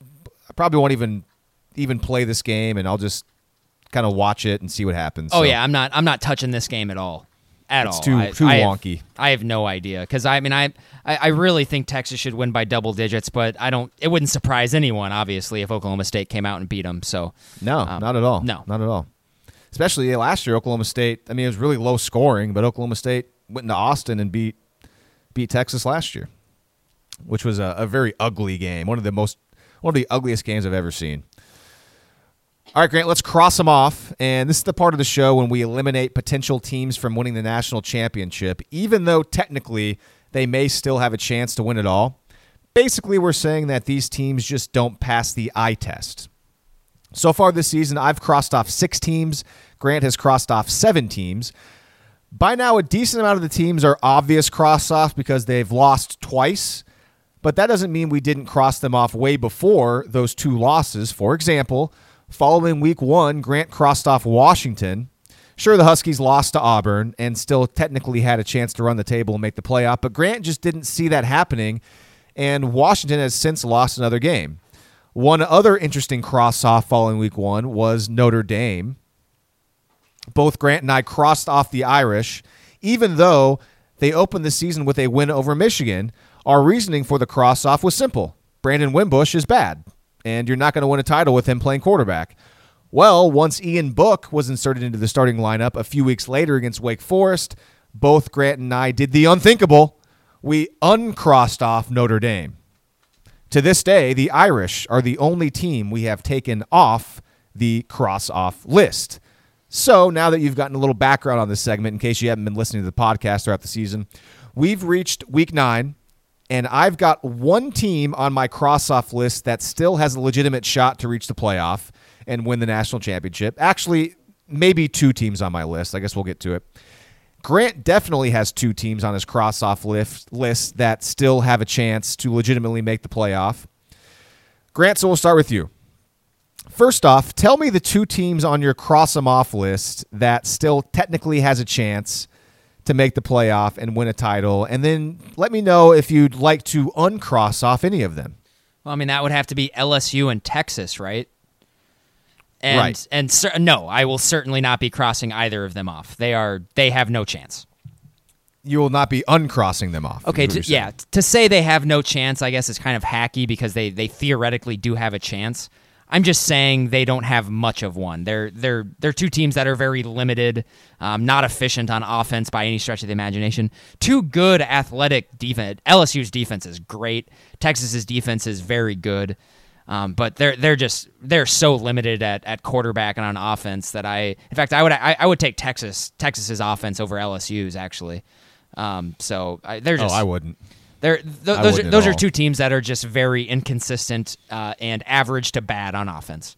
I probably won't even even play this game, and I'll just kind of watch it and see what happens. Oh So, yeah, I'm not. I'm not touching this game at all. At It's all. too- I, too I have- wonky. I have no idea because I mean I, I I really think Texas should win by double digits, but I don't. It wouldn't surprise anyone, obviously, if Oklahoma State came out and beat them. So No, um, not at all. No, not at all. Especially last year, Oklahoma State. I mean, it was really low scoring, but Oklahoma State went into Austin and beat beat Texas last year, which was a, a very ugly game. One of the most one of the ugliest games I've ever seen. All right, Grant, let's cross them off. And this is the part of the show when we eliminate potential teams from winning the national championship, even though technically they may still have a chance to win it all. Basically, we're saying that these teams just don't pass the eye test. So far this season, I've crossed off six teams. Grant has crossed off seven teams. By now, a decent amount of the teams are obvious cross offs because they've lost twice, but that doesn't mean we didn't cross them off way before those two losses. For example, following week one, Grant crossed off Washington. Sure, the Huskies lost to Auburn and still technically had a chance to run the table and make the playoff, but Grant just didn't see that happening, and Washington has since lost another game. One other interesting cross off following week one was Notre Dame. Both Grant and I crossed off the Irish, even though they opened the season with a win over Michigan. Our reasoning for the cross off was simple Brandon Wimbush is bad, and you're not going to win a title with him playing quarterback. Well, once Ian Book was inserted into the starting lineup a few weeks later against Wake Forest, both Grant and I did the unthinkable. We uncrossed off Notre Dame. To this day, the Irish are the only team we have taken off the cross off list. So now that you've gotten a little background on this segment, in case you haven't been listening to the podcast throughout the season, we've reached week nine, and I've got one team on my cross off list that still has a legitimate shot to reach the playoff and win the national championship. Actually, maybe two teams on my list. I guess we'll get to it. Grant definitely has two teams on his cross off list, list that still have a chance to legitimately make the playoff. Grant, so we'll start with you. First off, tell me the two teams on your cross them off list that still technically has a chance to make the playoff and win a title. And then let me know if you'd like to uncross off any of them. well, I mean that would have to be LSU and Texas, right? And Right. and cer- no, I will certainly not be crossing either of them off. They are they have no chance. You will not be uncrossing them off. Okay, to, yeah. To say they have no chance, I guess is kind of hacky because they they theoretically do have a chance. I'm just saying they don't have much of one. They're they're they're two teams that are very limited, um, not efficient on offense by any stretch of the imagination. Two good athletic defense. LSU's defense is great. Texas's defense is very good. Um, but they're they're just they're so limited at, at quarterback and on offense that I in fact I would I, I would take Texas Texas's offense over LSU's actually. Um, so I, they're just. Oh, I wouldn't. They're th- those are wouldn't those are two teams that are just very inconsistent uh, and average to bad on offense.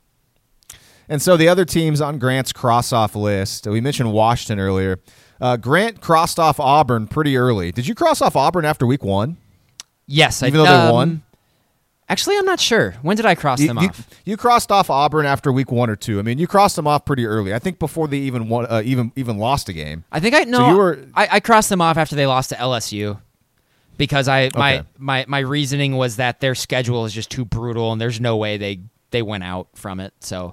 And so the other teams on Grant's cross off list, we mentioned Washington earlier. Uh, Grant crossed off Auburn pretty early. Did you cross off Auburn after week one? Yes, Even I, though they um, won? Actually, I'm not sure. When did I cross You, them you- off? you crossed off Auburn after week one or two. I mean, you crossed them off pretty early. I think before they even won, uh, even even lost a game. I think I no. you were- I, I crossed them off after they lost to LSU because I my Okay. my my reasoning was that their schedule is just too brutal and there's no way they they went out from it. So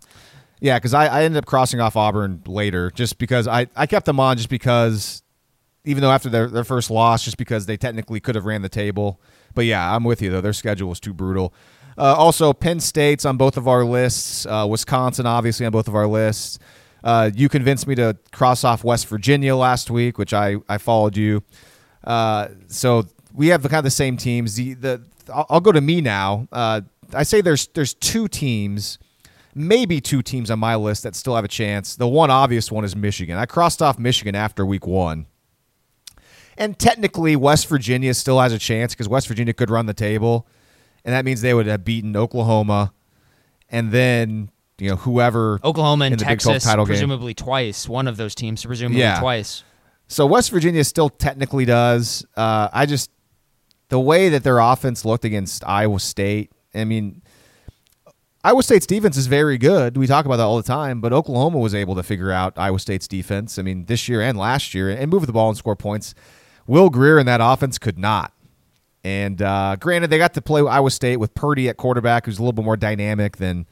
Yeah, because I, I ended up crossing off Auburn later just because I, I kept them on just because, even though after their, their first loss, just because they technically could have ran the table. But yeah, I'm with you, though. Their schedule was too brutal. Uh, also, Penn State's on both of our lists, uh, Wisconsin, obviously, on both of our lists. Uh, you convinced me to cross off West Virginia last week, which I, I followed you. Uh, so we have the kind of the same teams. The, the I'll, I'll go to me now. Uh, I say there's there's two teams maybe two teams on my list that still have a chance. The one obvious one is Michigan. I crossed off Michigan after week one. And technically, West Virginia still has a chance because West Virginia could run the table. And that means they would have beaten Oklahoma and then, you know, whoever. Oklahoma and the Big 12 Texas, title game. presumably twice. One of those teams, presumably Yeah. twice. So West Virginia still technically does. Uh, I just the way that their offense looked against Iowa State. I mean, Iowa State's defense is very good. We talk about that all the time, but Oklahoma was able to figure out Iowa State's defense. I mean, this year and last year, and move the ball and score points. Will Grier and that offense could not. And uh, granted, they got to play Iowa State with Purdy at quarterback, who's a little bit more dynamic than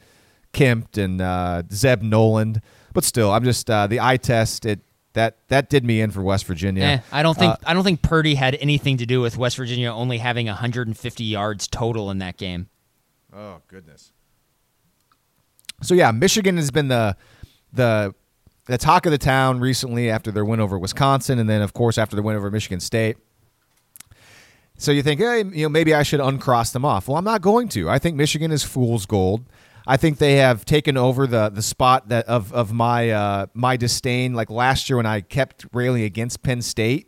Kempt and uh, Zeb Noland. But still, I'm just uh, the eye test. It that that did me in for West Virginia. Eh, I don't think Uh, I don't think Purdy had anything to do with West Virginia only having 150 yards total in that game. Oh goodness. So yeah, Michigan has been the the the talk of the town recently after their win over Wisconsin, and then of course after the win over Michigan State. So you think, hey, you know, maybe I should uncross them off. Well, I'm not going to. I think Michigan is fool's gold. I think they have taken over the the spot that of of my uh, my disdain. Like last year when I kept railing against Penn State.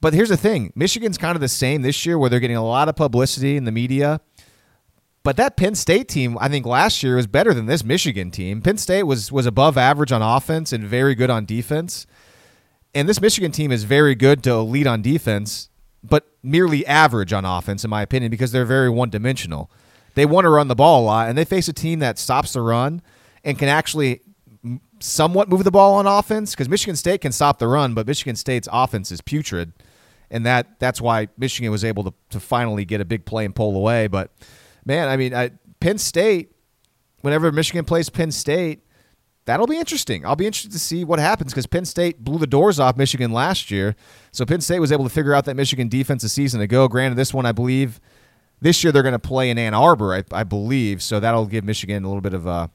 But here's the thing: Michigan's kind of the same this year, where they're getting a lot of publicity in the media. But that Penn State team, I think last year was better than this Michigan team. Penn State was was above average on offense and very good on defense. And this Michigan team is very good to lead on defense, but merely average on offense, in my opinion, because they're very one dimensional. They want to run the ball a lot, and they face a team that stops the run and can actually somewhat move the ball on offense. Because Michigan State can stop the run, but Michigan State's offense is putrid, and that that's why Michigan was able to to finally get a big play and pull away. But man, I mean, I, Penn State. Whenever Michigan plays Penn State, that'll be interesting. I'll be interested to see what happens because Penn State blew the doors off Michigan last year. So Penn State was able to figure out that Michigan defense a season ago. Granted, this one I believe this year they're going to play in Ann Arbor, I, I believe. So that'll give Michigan a little bit of a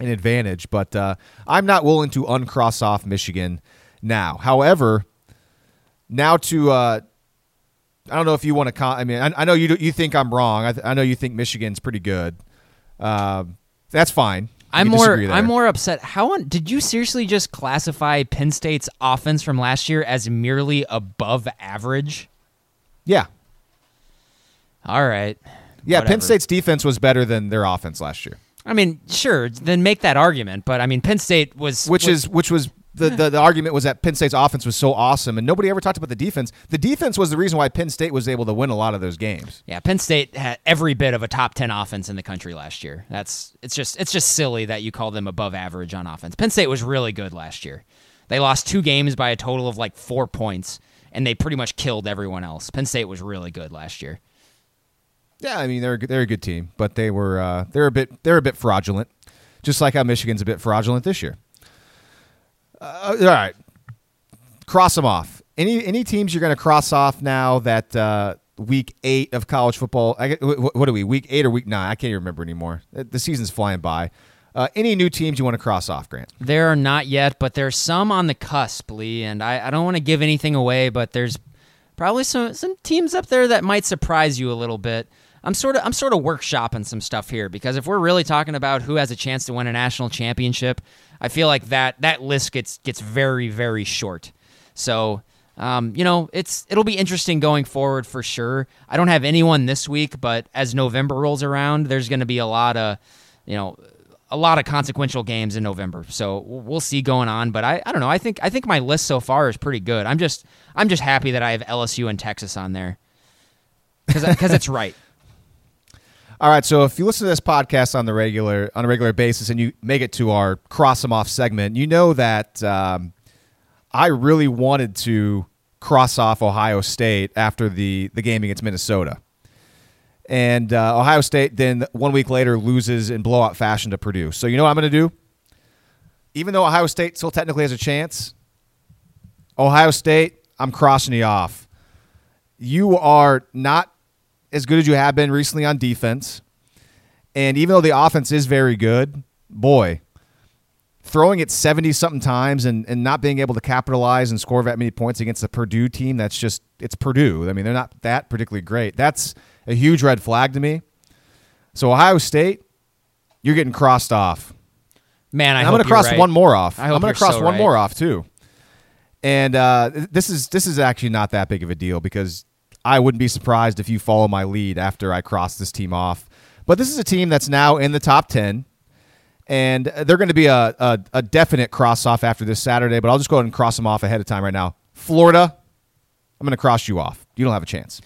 an advantage. But uh, I'm not willing to uncross off Michigan now. However, now to uh, I don't know if you want to. Con- I mean, I, I know you do, you think I'm wrong. I, th- I know you think Michigan's pretty good. Um, that's fine. I'm more. I'm more upset. How on, did you seriously just classify Penn State's offense from last year as merely above average? Yeah, All right. yeah. Penn State's defense was better than their offense last year, I mean, sure, then make that argument, but I mean Penn State was which was- is which was the, the the argument was that Penn State's offense was so awesome, and nobody ever talked about the defense. The defense was the reason why Penn State was able to win a lot of those games. Yeah, Penn State had every bit of a top 10 offense in the country last year. That's it's just it's just silly that you call them above average on offense. Penn State was really good last year. They lost two games by a total of like 4 points and they pretty much killed everyone else. Penn State was really good last year. Yeah, I mean they're they're a good team, but they were uh, they're a bit they're a bit fraudulent, just like how Michigan's a bit fraudulent this year. Uh, all right, cross them off. Any any teams you're going to cross off now that uh, week eight of college football? I, what are we? Week eight or week nine? I can't even remember anymore. The the season's flying by. Uh, any new teams you want to cross off, Grant? There are not yet, but there's some on the cusp, Lee, and I, I don't want to give anything away, but there's probably some some teams up there that might surprise you a little bit. I'm sort of I'm sort of workshopping some stuff here because if we're really talking about who has a chance to win a national championship, I feel like that that list gets gets very very short. So um, you know, it's it'll be interesting going forward for sure. I don't have anyone this week, but as November rolls around, there's going to be a lot of, you know, a lot of consequential games in November. So we'll see going on. But I, I don't know. I think I think my list so far is pretty good. I'm just I'm just happy that I have LSU and Texas on there because it's right. (laughs) All right, so if you listen to this podcast on the regular on a regular basis and you make it to our cross them off segment, you know that um, I really wanted to cross off Ohio State after the the game against Minnesota, and uh, Ohio State then one week later loses in blowout fashion to Purdue. So you know what I'm going to do? Even though Ohio State still technically has a chance, Ohio State, I'm crossing you off. You are not as good as you have been recently on defense. And even though the offense is very good, boy, throwing it 70 something times and, and not being able to capitalize and score that many points against the Purdue team, that's just, it's Purdue. I mean, they're not that particularly great. That's a huge red flag to me. So, Ohio State, you're getting crossed off. Man, I I'm hope going to cross right. one more off. I hope I'm going to cross so one right. more off too. And uh, this is this is actually not that big of a deal because I wouldn't be surprised if you follow my lead after I cross this team off. But this is a team that's now in the top ten, and they're going to be a, a, a definite cross off after this Saturday. But I'll just go ahead and cross them off ahead of time right now. Florida, I'm going to cross you off. You don't have a chance.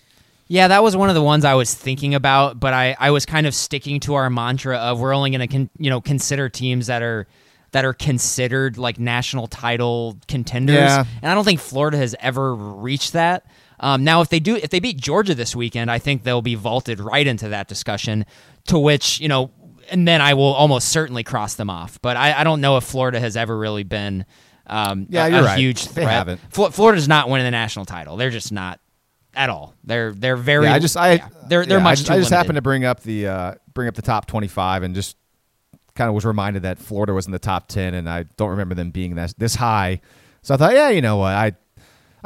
Yeah, that was one of the ones I was thinking about, but I, I was kind of sticking to our mantra of we're only going to con, you know consider teams that are that are considered like national title contenders, Yeah. and I don't think Florida has ever reached that. Um, now, if they do, if they beat Georgia this weekend, I think they'll be vaulted right into that discussion. To which you know, and then I will almost certainly cross them off. But I, I don't know if Florida has ever really been um, Yeah, a, you're a right. huge They threat. haven't. Fl- Florida's not winning the national title. They're just not at all. They're they're very. Yeah, I just I yeah, they're they're yeah, much I just, I just happened to bring up the uh, bring up the top 25 and just kind of was reminded that Florida was in the top 10 and I don't remember them being this this high. So I thought, yeah, you know what? I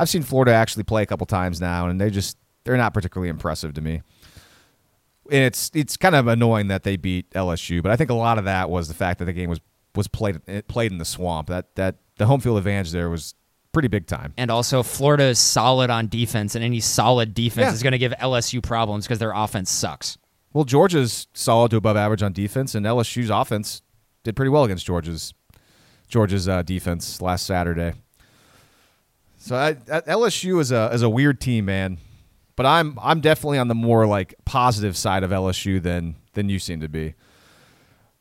I've seen Florida actually play a couple times now and they just they're not particularly impressive to me. And it's it's kind of annoying that they beat LSU, but I think a lot of that was the fact that the game was was played played in the swamp. That that the home field advantage there was pretty big time. And also, Florida is solid on defense, and any solid defense Yeah. is going to give LSU problems because their offense sucks. Well, Georgia's solid to above average on defense, and LSU's offense did pretty well against Georgia's Georgia's uh, defense last Saturday. So I, LSU is a is a weird team, man. But I'm I'm definitely on the more like positive side of LSU than than you seem to be.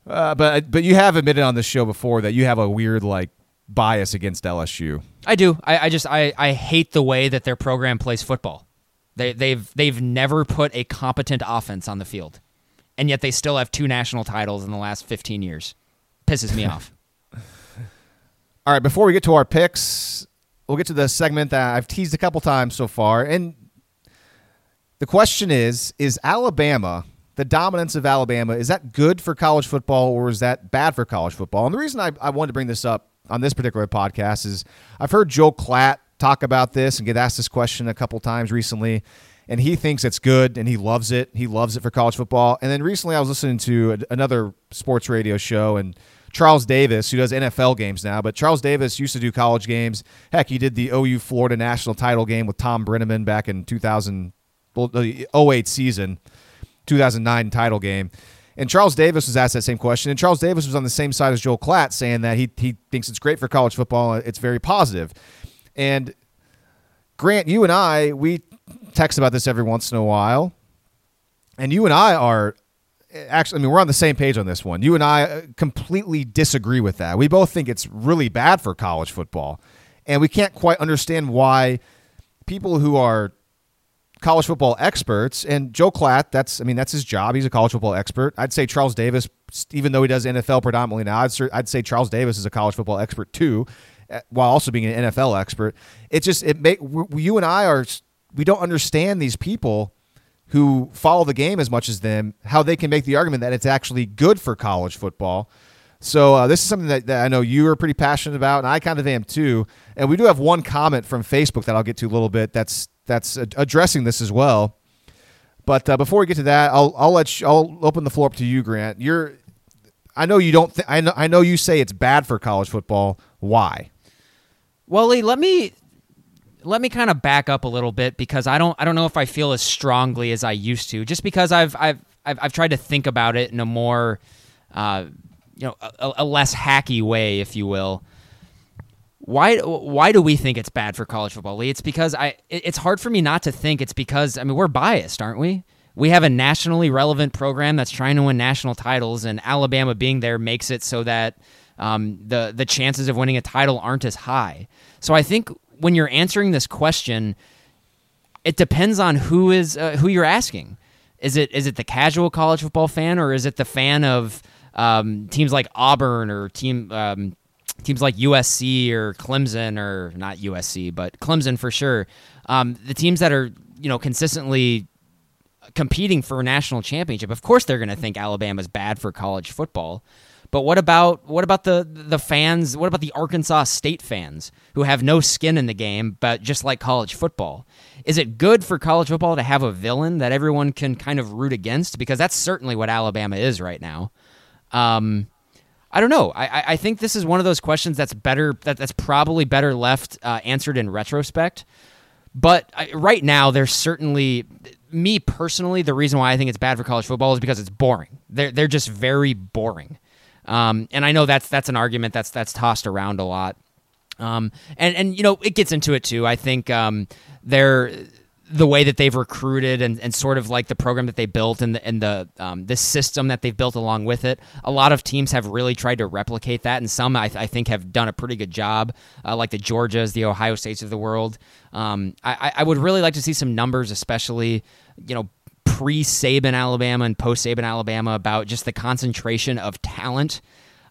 Uh, but but you have admitted on this show before that you have a weird like bias against LSU. I do. I, I just I, I hate the way that their program plays football. They they've they've never put a competent offense on the field, and yet they still have two national titles in the last fifteen years. Pisses me (laughs) off. All right, before we get to our picks, we'll get to the segment that I've teased a couple times so far. And the question is Is Alabama, the dominance of Alabama, is that good for college football or is that bad for college football? And the reason I, I wanted to bring this up on this particular podcast is I've heard Joel Klatt talk about this and get asked this question a couple times recently. And he thinks it's good and he loves it. He loves it for college football. And then recently I was listening to another sports radio show and Charles Davis, who does NFL games now, but Charles Davis used to do college games. Heck, he did the OU Florida national title game with Thom Brennaman back in 2000, well, the 08 season, 2009 title game. And Charles Davis was asked that same question. And Charles Davis was on the same side as Joel Klatt, saying that he, he thinks it's great for college football. It's very positive. And Grant, you and I, we text about this every once in a while. And you and I are actually, I mean, we're on the same page on this one. You and I uh, completely disagree with that. We both think it's really bad for college football. And we can't quite understand why people who are college football experts and Joel Klatt, that's I mean that's his job. He's a college football expert. I'd say Charles Davis, even though he does NFL predominantly now, I'd, I'd say Charles Davis is a college football expert too, uh, while also being an NFL expert. It just it make you and I are we don't understand these people who follow the game as much as them, how they can make the argument that it's actually good for college football. So uh, this is something that, that I know you are pretty passionate about, and I kind of am too. And we do have one comment from Facebook that I'll get to a little bit. That's that's addressing this as well. But uh, before we get to that, I'll I'll let you, I'll open the floor up to you, Grant. You're I know you don't. Th- I know I know you say it's bad for college football. Why? Well, Lee, let me let me kind of back up a little bit because I don't I don't know if I feel as strongly as I used to. Just because I've I've I've, I've tried to think about it in a more uh, you know a, a less hacky way, if you will. Why why do we think it's bad for college football, Lee? It's because I it- it's hard for me not to think it's because I mean we're biased, aren't we? We have a nationally relevant program that's trying to win national titles, and Alabama being there makes it so that um, the the chances of winning a title aren't as high. So I think when you're answering this question, it depends on who is uh, who you're asking. Is it is it the casual college football fan or is it the fan of um, teams like Auburn or team um, teams like USC or Clemson or not USC but Clemson for sure? Um, the teams that are you know consistently competing for a national championship. Of course, they're going to think Alabama's bad for college football. But what about what about the the fans? What about the Arkansas State fans who have no skin in the game, but just like college football? Is it good for college football to have a villain that everyone can kind of root against? Because that's certainly what Alabama is right now. Um, I don't know. I, I- think this is one of those questions that's better that, that's probably better left uh, answered in retrospect. But I, right now, there's certainly me personally. The reason why I think it's bad for college football is because it's boring. They're they're just very boring. Um, and I know that's that's an argument that's that's tossed around a lot. Um, and and you know it gets into it too. I think um, they're the way that they've recruited and, and sort of like the program that they built and the and the um, this system that they've built along with it. A lot of teams have really tried to replicate that, and some I, th- I think have done a pretty good job, uh, like the Georgias, the Ohio States of the world. Um, I, I would really like to see some numbers, especially you know pre Saban Alabama and post Saban Alabama, about just the concentration of talent.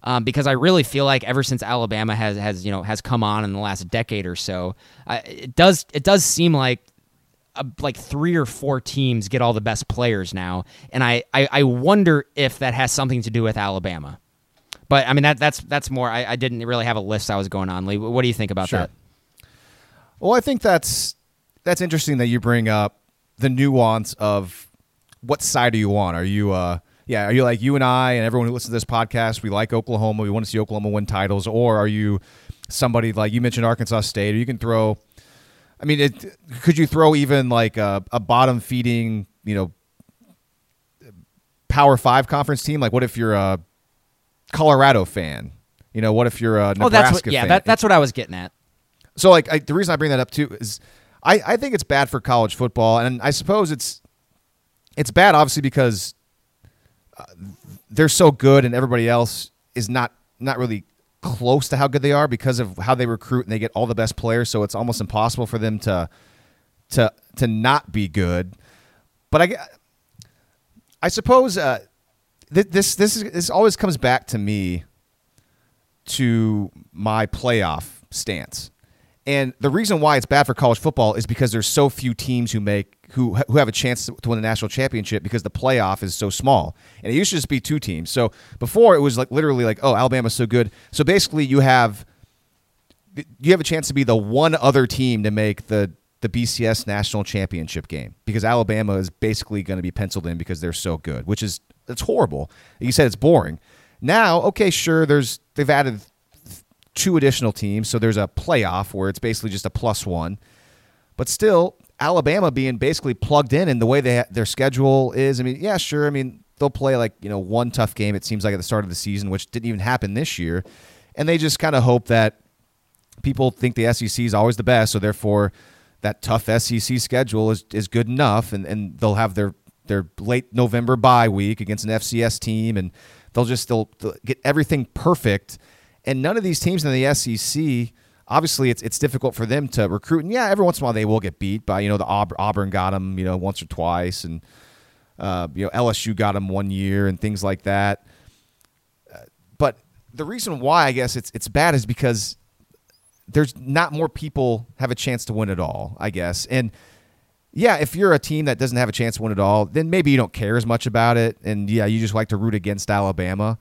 Um, because I really feel like ever since Alabama has has you know has come on in the last decade or so, I, it does it does seem like uh, like three or four teams get all the best players now, and I, I, I wonder if that has something to do with Alabama. But I mean that that's that's more. I, I didn't really have a list I was going on. Lee, what do you think about Sure. that? Well, I think that's that's interesting that you bring up the nuance of what side are you on? Are you uh yeah, are you like you and I and everyone who listens to this podcast, we like Oklahoma, we want to see Oklahoma win titles, or are you somebody like you mentioned Arkansas State, or you can throw I mean, it, could you throw even like a, a bottom feeding, you know, Power Five conference team? Like, what if you're a Colorado fan? You know, what if you're a Nebraska oh, that's what, yeah, fan? that, that's what I was getting at. So, like, I, the reason I bring that up too is I, I think it's bad for college football, and I suppose it's it's bad obviously because uh, they're so good, and everybody else is not not really close to how good they are because of how they recruit and they get all the best players. So it's almost impossible for them to to to not be good. But I I suppose uh, th- this this is, this always comes back to me to my playoff stance. And the reason why it's bad for college football is because there's so few teams who make who who have a chance to win a national championship because the playoff is so small. And it used to just be two teams. So before it was like literally like, oh, Alabama's so good. So basically you have you have a chance to be the one other team to make the the BCS national championship game because Alabama is basically going to be penciled in because they're so good, which is it's horrible. You said it's boring. Now, okay, sure, there's they've added two additional teams, so there's a playoff where it's basically just a plus one. But still, Alabama being basically plugged in in the way they their schedule is. I mean, yeah, sure. I mean, they'll play like you know one tough game. It seems like at the start of the season, which didn't even happen this year, and they just kind of hope that people think the SEC is always the best, so therefore that tough SEC schedule is, is good enough, and, and they'll have their their late November bye week against an FCS team, and they'll just they'll, they'll get everything perfect. And none of these teams in the SEC, obviously, it's it's difficult for them to recruit. And yeah, every once in a while they will get beat by you know the Aub- Auburn got them you know once or twice, and uh, you know LSU got them one year and things like that. Uh, but the reason why I guess it's it's bad is because there's not more people have a chance to win at all, I guess. And yeah, if you're a team that doesn't have a chance to win at all, then maybe you don't care as much about it, and yeah, you just like to root against Alabama.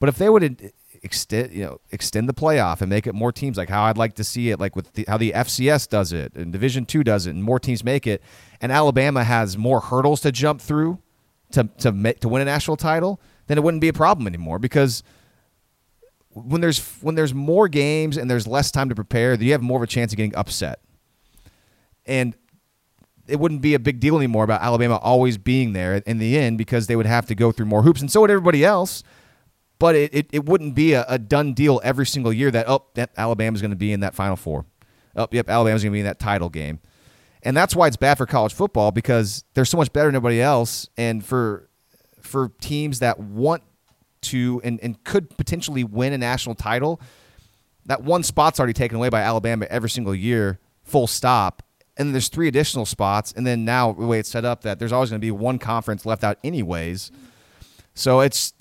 But if they would extend, you know, extend the playoff and make it more teams, like how I'd like to see it, like with the, how the FCS does it and Division Two does it, and more teams make it, and Alabama has more hurdles to jump through to to make, to win a national title, then it wouldn't be a problem anymore because when there's when there's more games and there's less time to prepare, you have more of a chance of getting upset. And it wouldn't be a big deal anymore about Alabama always being there in the end because they would have to go through more hoops, and so would everybody else. But it, it, it wouldn't be a, a done deal every single year that, oh, yep, Alabama's going to be in that Final Four. Oh, yep, Alabama's going to be in that title game. And that's why it's bad for college football because they're so much better than everybody else. And for for teams that want to and, and could potentially win a national title, that one spot's already taken away by Alabama every single year, full stop. And there's three additional spots. And then now the way it's set up that there's always going to be one conference left out anyways. So it's,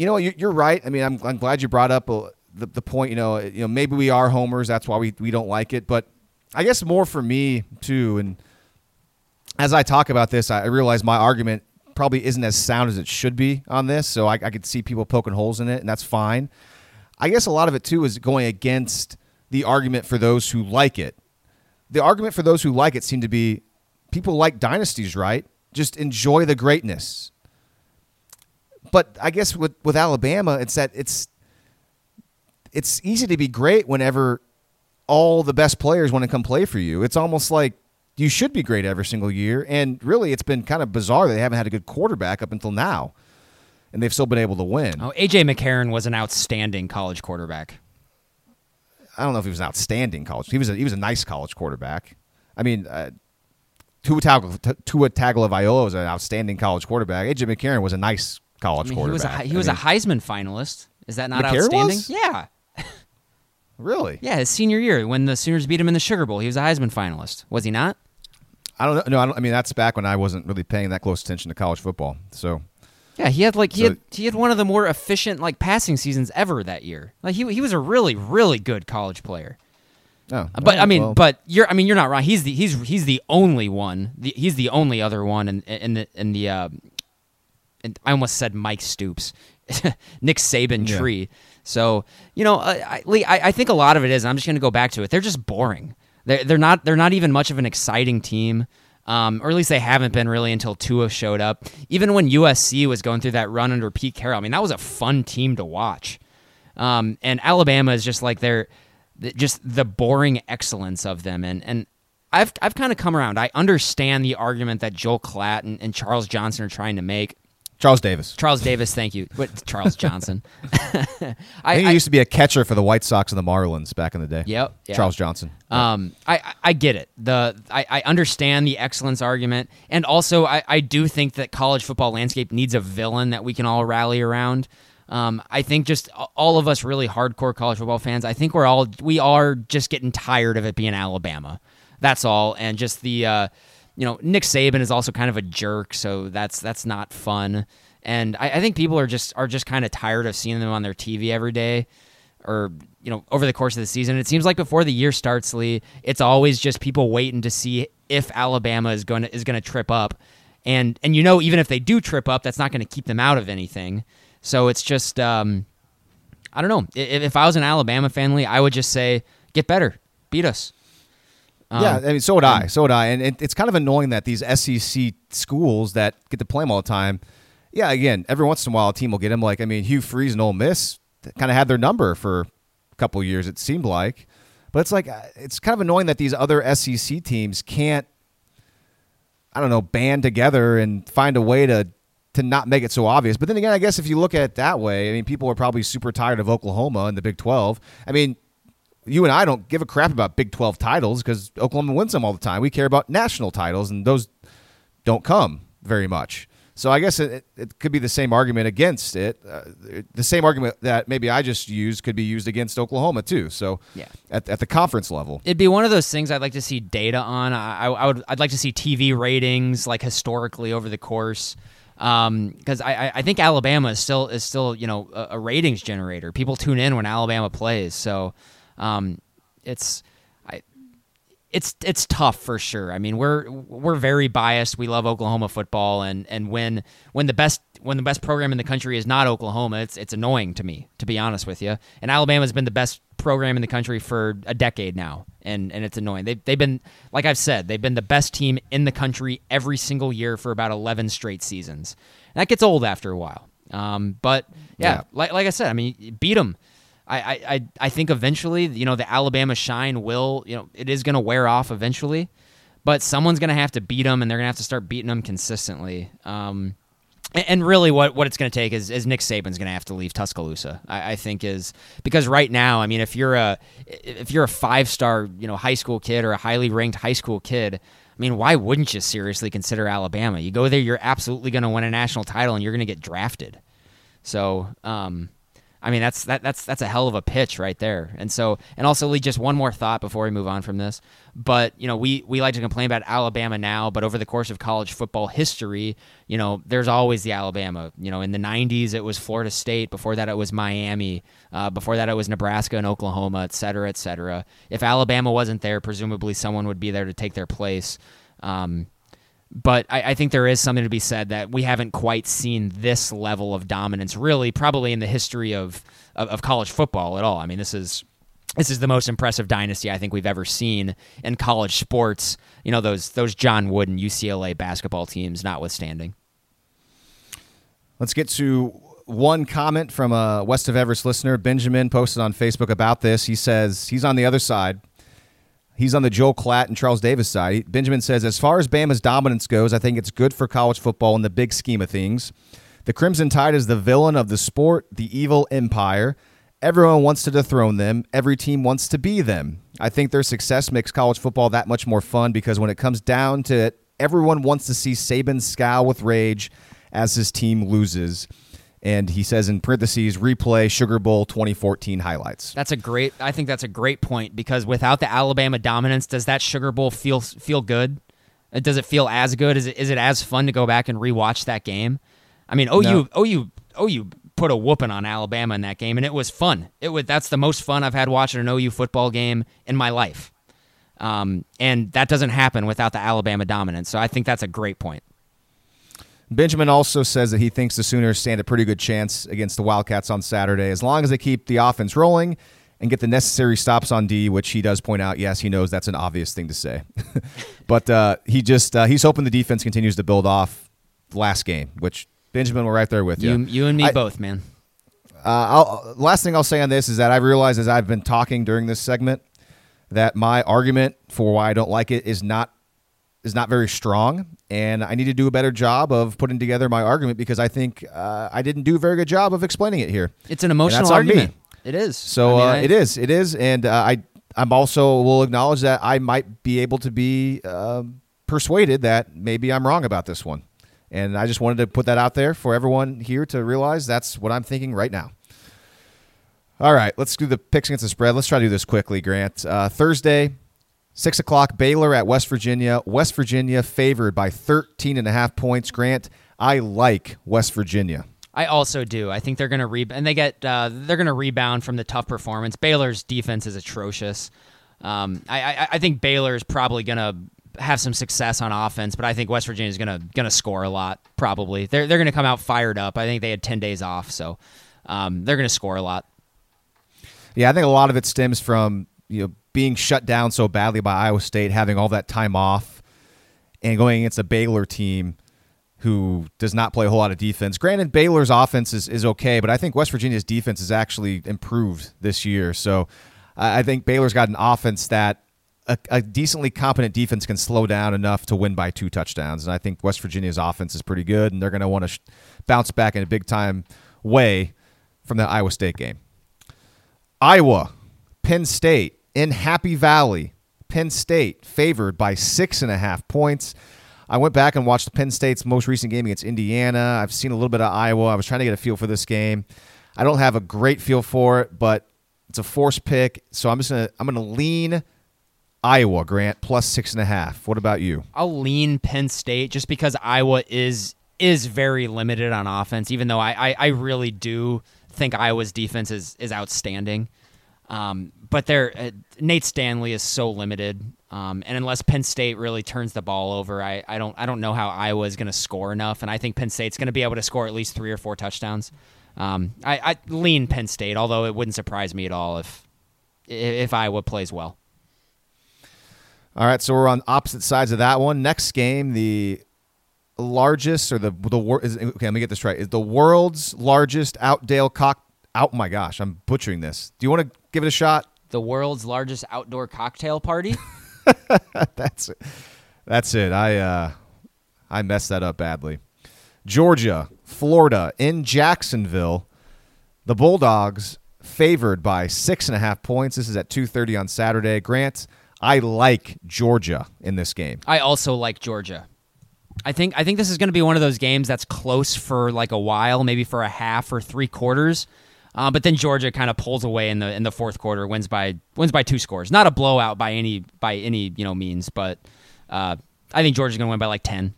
you know, you're, right. I mean, I'm, I'm glad you brought up uh, the, the point, you know, you know, maybe we are homers. That's why we, we don't like it. But I guess more for me too. And as I talk about this, I realize my argument probably isn't as sound as it should be on this. So I, I could see people poking holes in it, and that's fine. I guess a lot of it too is going against the argument for those who like it. The argument for those who like it seemed to be people like dynasties, right? Just enjoy the greatness. But I guess with, with Alabama, it's that it's it's easy to be great whenever all the best players want to come play for you. It's almost like you should be great every single year. And really, it's been kind of bizarre that they haven't had a good quarterback up until now. and they've still been able to win. Oh, AJ McCarron was an outstanding college quarterback. I don't know if he was an outstanding college. He was a, he was a nice college quarterback. I mean, uh, Tua Tagovailoa Tua Tagovailoa was an outstanding college quarterback. AJ McCarron was a nice college I mean, he was a quarterback. he was I a mean, Heisman finalist. Is that not outstanding? was? Yeah, (laughs) really. yeah. His senior year when the Sooners beat him in the Sugar Bowl, he was a Heisman finalist. Was he not? I don't know. No, I, don't, I mean that's back when I wasn't really paying that close attention to college football. So Yeah, he had like he So- had he had one of the more efficient like passing seasons ever that year. Like he he was a really really good college player. oh, But I mean, well, but you're I mean you're not wrong. He's the he's he's the only one. The, he's the only other one in in the in the uh, in, I almost said Mike Stoops, (laughs) Nick Saban Yeah. tree. So you know, I, Lee, I I think a lot of it is. I'm just going to go back to it. They're just boring. They're they're not they're not even much of an exciting team. Um, or at least they haven't been really until Tua showed up. Even when USC was going through that run under Pete Carroll, I mean that was a fun team to watch. Um, and Alabama is just like they're just the boring excellence of them. And and I've I've kind of come around. I understand the argument that Joel Klatt and, and Charles Johnson are trying to make. Charles Davis. Charles Davis, thank you. What Charles Johnson? I (laughs) (laughs) I, think I- he used to be a catcher for the White Sox and the Marlins back in the day. Yep, yeah. Charles Johnson. Um, I, I- I get it. The I, I understand the excellence argument, and also I, I do think that college football landscape needs a villain that we can all rally around. Um, I think just all of us really hardcore college football fans. I think we're all we are just getting tired of it being Alabama. That's all, and just the uh, you know Nick Saban is also kind of a jerk, so that's that's not fun. And I, I think people are just are just kind of tired of seeing them on their TV every day or you know over the course of the season. It seems like before the year starts, Lee, it's always just people waiting to see if Alabama is going to is going to trip up, and and you know even if they do trip up, that's not going to keep them out of anything. So it's just um, I don't know. If, if I was an Alabama Lee, I would just say get better, beat us. Um, yeah, I mean, so would I. So would I. And it, it's kind of annoying that these SEC schools that get to play them all the time. Yeah, again, every once in a while a team will get them. Like, I mean, Hugh Freeze and Ole Miss kind of had their number for a couple years. It seemed like, but it's like uh, it's kind of annoying that these other SEC teams can't. I don't know, band together and find a way to to not make it so obvious. But then again, I guess if you look at it that way, I mean, people are probably super tired of Oklahoma in the Big Twelve. I mean, you and I don't give a crap about Big 12 titles because Oklahoma wins them all the time. We care about national titles, and those don't come very much. So I guess it, it could be the same argument against it. Uh, the same argument that maybe I just used could be used against Oklahoma too. So Yeah. at, at the conference level. It'd be one of those things I'd like to see data on. I, I would I'd like to see TV ratings like historically over the course. Because I, I- I think Alabama is still is still you know a, a ratings generator. People tune in when Alabama plays, so um, it's I it's it's tough for sure. I mean, we're we're very biased. We love Oklahoma football, and and when when the best when the best program in the country is not Oklahoma, it's it's annoying to me, to be honest with you. And Alabama's been the best program in the country for a decade now, and and it's annoying. They they've been like I've said, they've been the best team in the country every single year for about eleven straight seasons. that gets old after a while. Um, but yeah, Yeah. like like I said, I mean, beat them. I, I, I- think eventually, you know, the Alabama shine will, you know, it is going to wear off eventually, but someone's going to have to beat them, and they're going to have to start beating them consistently. Um, and, and really, what, what it's going to take is, is Nick Saban's going to have to leave Tuscaloosa. I, I think is because right now, I mean, if you're a if you're a five star, you know, high school kid or a highly ranked high school kid. I mean, why wouldn't you seriously consider Alabama? You go there, you're absolutely going to win a national title, and you're going to get drafted. So, um, I mean, that's that that's that's a hell of a pitch right there. And so, and also, Lee, just one more thought before we move on from this. But you know, we we like to complain about Alabama now, but over the course of college football history, you know, there's always the Alabama. You know, in the '90s, it was Florida State. Before that, it was Miami. Uh, before that, it was Nebraska and Oklahoma, et cetera, et cetera. If Alabama wasn't there, presumably someone would be there to take their place. Um, but I, I think there is something to be said that we haven't quite seen this level of dominance, really, probably in the history of, of, of college football at all. I mean, this is this is the most impressive dynasty I think we've ever seen in college sports. You know, those those John Wooden UCLA basketball teams, notwithstanding. Let's get to one comment from a West of Everest listener. Benjamin posted on Facebook about this. He says he's on the other side. He's on the Joel Klatt and Charles Davis side. Benjamin says, as far as Bama's dominance goes, I think it's good for college football in the big scheme of things. The Crimson Tide is the villain of the sport, the evil empire. Everyone wants to dethrone them. Every team wants to be them. I think their success makes college football that much more fun because when it comes down to it, everyone wants to see Saban scowl with rage as his team loses. And he says in parentheses, replay Sugar Bowl 2014 highlights. That's a great. I think that's a great point because without the Alabama dominance, does that Sugar Bowl feel feel good? Uh, Does it feel as good? Is it is it as fun to go back and rewatch that game? I mean, OU No. OU OU put a whooping on Alabama in that game, and it was fun. It was that's the most fun I've had watching an OU football game in my life. Um, and that doesn't happen without the Alabama dominance. So I think that's a great point. Benjamin also says that he thinks the Sooners stand a pretty good chance against the Wildcats on Saturday as long as they keep the offense rolling and get the necessary stops on D, which he does point out. Yes, he knows that's an obvious thing to say, (laughs) but uh, he just uh, he's hoping the defense continues to build off last game, which Benjamin were right there with you. You you and me I- both, man. Uh, I'll, last thing I'll say on this is that I realize as I've been talking during this segment that my argument for why I don't like it is not is not very strong, and I need to do a better job of putting together my argument because I think uh, I didn't do a very good job of explaining it here. It's an emotional that's on me. argument. It is. So I mean, uh, I- it is, it is, and uh, I I'm also will acknowledge that I might be able to be um, persuaded that maybe I'm wrong about this one, and I just wanted to put that out there for everyone here to realize that's what I'm thinking right now. All right, let's do the picks against the spread. Let's try to do this quickly, Grant. Uh, Thursday, six o'clock, Baylor at West Virginia. West Virginia favored by 13 and a half points. Grant, I like West Virginia. I also do. I think they're going to re and they get uh, they're going to rebound from the tough performance. Baylor's defense is atrocious. Um, I, I I think Baylor's probably going to have some success on offense, but I think West Virginia's going to going to score a lot. Probably they're they're going to come out fired up. I think they had ten days off, so um, they're going to score a lot. Yeah, I think a lot of it stems from you know being shut down so badly by Iowa State, having all that time off, and going against a Baylor team who does not play a whole lot of defense. Granted, Baylor's offense is, is okay, but I think West Virginia's defense has actually improved this year. So I think Baylor's got an offense that a, a decently competent defense can slow down enough to win by two touchdowns. And I think West Virginia's offense is pretty good, and they're going to want to sh- bounce back in a big time way from the Iowa State game. Iowa, Penn State in Happy Valley. Penn State favored by six and a half points. I went back and watched Penn State's most recent game against Indiana. I've seen a little bit of Iowa. I was trying to get a feel for this game. I don't have a great feel for it, but it's a force pick, so I'm just gonna I'm gonna lean Iowa Grant plus six and a half. What about you? I'll lean Penn State just because Iowa is is very limited on offense. Even though I I, I really do think Iowa's defense is is outstanding, um, but they're uh, Nate Stanley is so limited, um, and unless Penn State really turns the ball over, I, I don't I don't know how Iowa is going to score enough, and I think Penn State's going to be able to score at least three or four touchdowns. Um, I, I lean Penn State, although it wouldn't surprise me at all if if Iowa plays well. All right, so we're on opposite sides of that one. Next game, the largest or the the is, okay, let me get this right. Is the world's largest outdale cock out my gosh, I'm butchering this. Do you want to give it a shot? The world's largest outdoor cocktail party. (laughs) That's it. That's it. I uh I messed that up badly. Georgia, Florida, in Jacksonville. The Bulldogs favored by six and a half points. This is at two thirty on Saturday. Grant, I like Georgia in this game. I also like Georgia. I think I think this is going to be one of those games that's close for like a while, maybe for a half or three quarters. Uh, but then Georgia kind of pulls away in the in the fourth quarter, wins by wins by two scores. Not a blowout by any by any you know means, but uh, I think Georgia's going to win by like ten.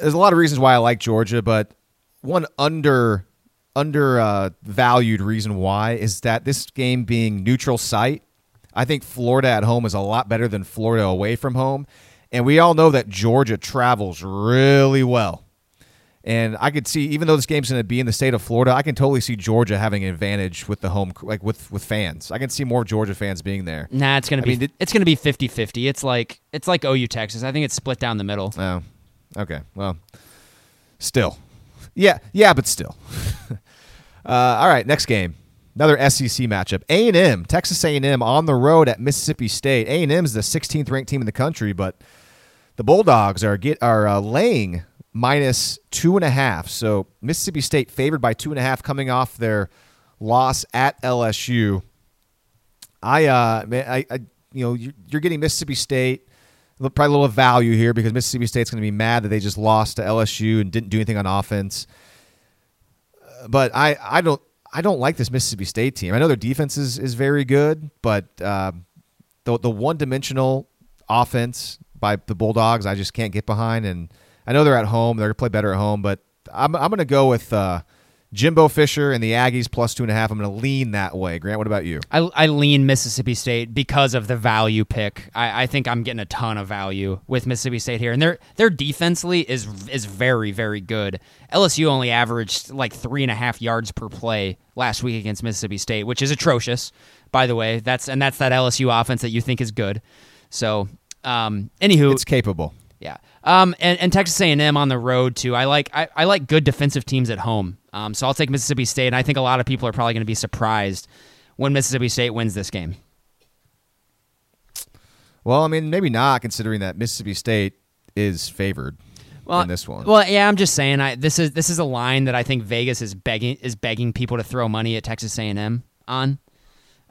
there's a lot of reasons why I like Georgia, but one under under uh, reason why is that this game being neutral site. I think Florida at home is a lot better than Florida away from home, and we all know that Georgia travels really well. And I could see, even though this game's going to be in the state of Florida, I can totally see Georgia having an advantage with the home, like with with fans. I can see more Georgia fans being there. Nah, it's I to be mean, did- it's going to be 50-50. It's like it's like OU Texas. I think it's split down the middle. Oh, okay. Well, still, yeah, yeah, but still. (laughs) uh, all right, next game, another SEC matchup. A and M, Texas A and M on the road at Mississippi State. A and M is the 16th ranked team in the country, but the Bulldogs are get are uh, laying minus two and a half. So Mississippi State favored by two and a half coming off their loss at LSU. I, uh, I, I you know, you're, getting Mississippi State probably a little value here because Mississippi State's going to be mad that they just lost to LSU and didn't do anything on offense. Uh, but I, I don't I don't like this Mississippi State team. I know their defense is, is very good, but uh, the the one dimensional offense by the Bulldogs I just can't get behind. And I know they're at home; they're going to play better at home. But I'm I'm going to go with. Uh, Jimbo Fisher and the Aggies plus two and a half. I'm going to lean that way. Grant, what about you? I, I lean Mississippi State because of the value pick. I, I think I'm getting a ton of value with Mississippi State here, and their their defensively is is very very good. LSU only averaged like three and a half yards per play last week against Mississippi State, which is atrocious, by the way. That's and that's that LSU offense that you think is good. So, um, anywho, it's capable. Yeah. Um, and, and Texas A&M on the road too. I like I, I like good defensive teams at home. Um, so I'll take Mississippi State, and I think a lot of people are probably going to be surprised when Mississippi State wins this game. Well, I mean, maybe not, considering that Mississippi State is favored well, in this one. Well, yeah, I'm just saying. I this is this is a line that I think Vegas is begging is begging people to throw money at Texas A&M on.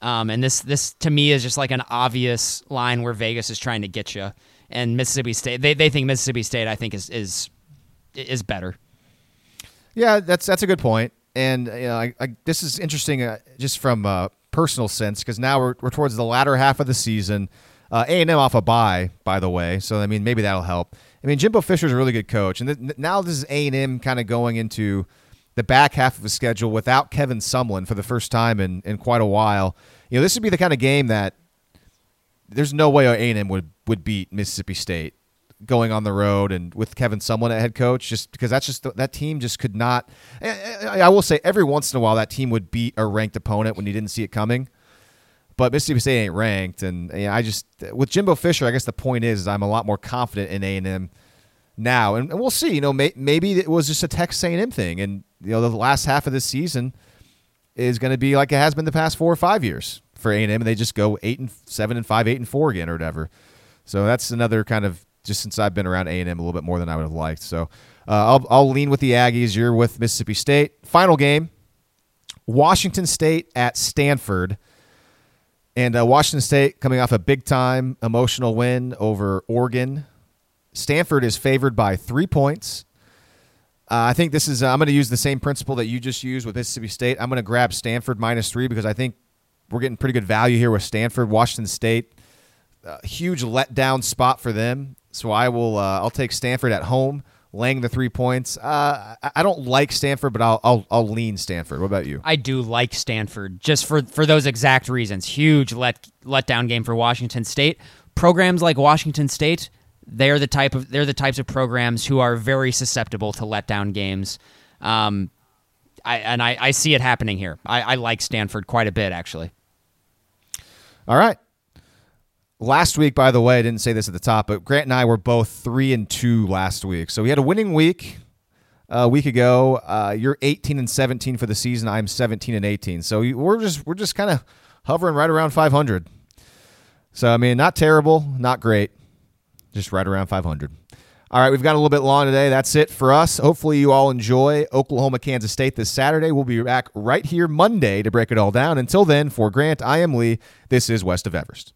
Um, and this this to me is just like an obvious line where Vegas is trying to get you and Mississippi State. They they think Mississippi State I think is is is better. Yeah, that's that's a good point. And you know, I, I, this is interesting uh, just from a personal sense because now we're, we're towards the latter half of the season. Uh, A and M off a bye, by the way, so I mean maybe that'll help. I mean Jimbo Fisher's a really good coach, and th- now this is A and M kind of going into the back half of the schedule without Kevin Sumlin for the first time in, in quite a while. You know, this would be the kind of game that there's no way A&M would would beat Mississippi State going on the road and with Kevin Sumlin at head coach, just because that's just that team just could not. Eh, eh, I will say every once in a while that team would beat a ranked opponent when you didn't see it coming. But Mississippi State ain't ranked, and you I just with Jimbo Fisher, I guess the point is, is I'm a lot more confident in A and M now, and, and, we'll see. You know, may, maybe it was just a Texas A and M thing, and you know the last half of this season is going to be like it has been the past four or five years for A and M, and they just go eight and seven and five, eight and four again or whatever. So that's another kind of just since I've been around A and M a little bit more than I would have liked. So uh, I'll I'll lean with the Aggies. You're with Mississippi State. Final game: Washington State at Stanford. And uh, Washington State coming off a big time emotional win over Oregon. Stanford is favored by three points. Uh, I think this is. Uh, I'm going to use the same principle that you just used with Mississippi State. I'm going to grab Stanford minus three because I think we're getting pretty good value here with Stanford, Washington State. A huge letdown spot for them. So I will. Uh, I'll take Stanford at home, laying the three points. Uh, I don't like Stanford, but I'll, I'll I'll lean Stanford. What about you? I do like Stanford just for for those exact reasons. Huge let letdown game for Washington State. Programs like Washington State, they're the type of they're the types of programs who are very susceptible to letdown games. Um, I, and I, I see it happening here. I, I like Stanford quite a bit, actually. All right. Last week, by the way, I didn't say this at the top, but Grant and I were both three and two last week. So we had a winning week a week ago. Uh, you're 18 and 17 for the season. I'm 17 and 18. So we're just we're just kind of hovering right around 500. So I mean, not terrible, not great, just right around 500. All right, we've got a little bit long today. That's it for us. Hopefully, you all enjoy Oklahoma, Kansas State this Saturday. We'll be back right here Monday to break it all down. Until then, for Grant, I am Lee. This is West of Everest.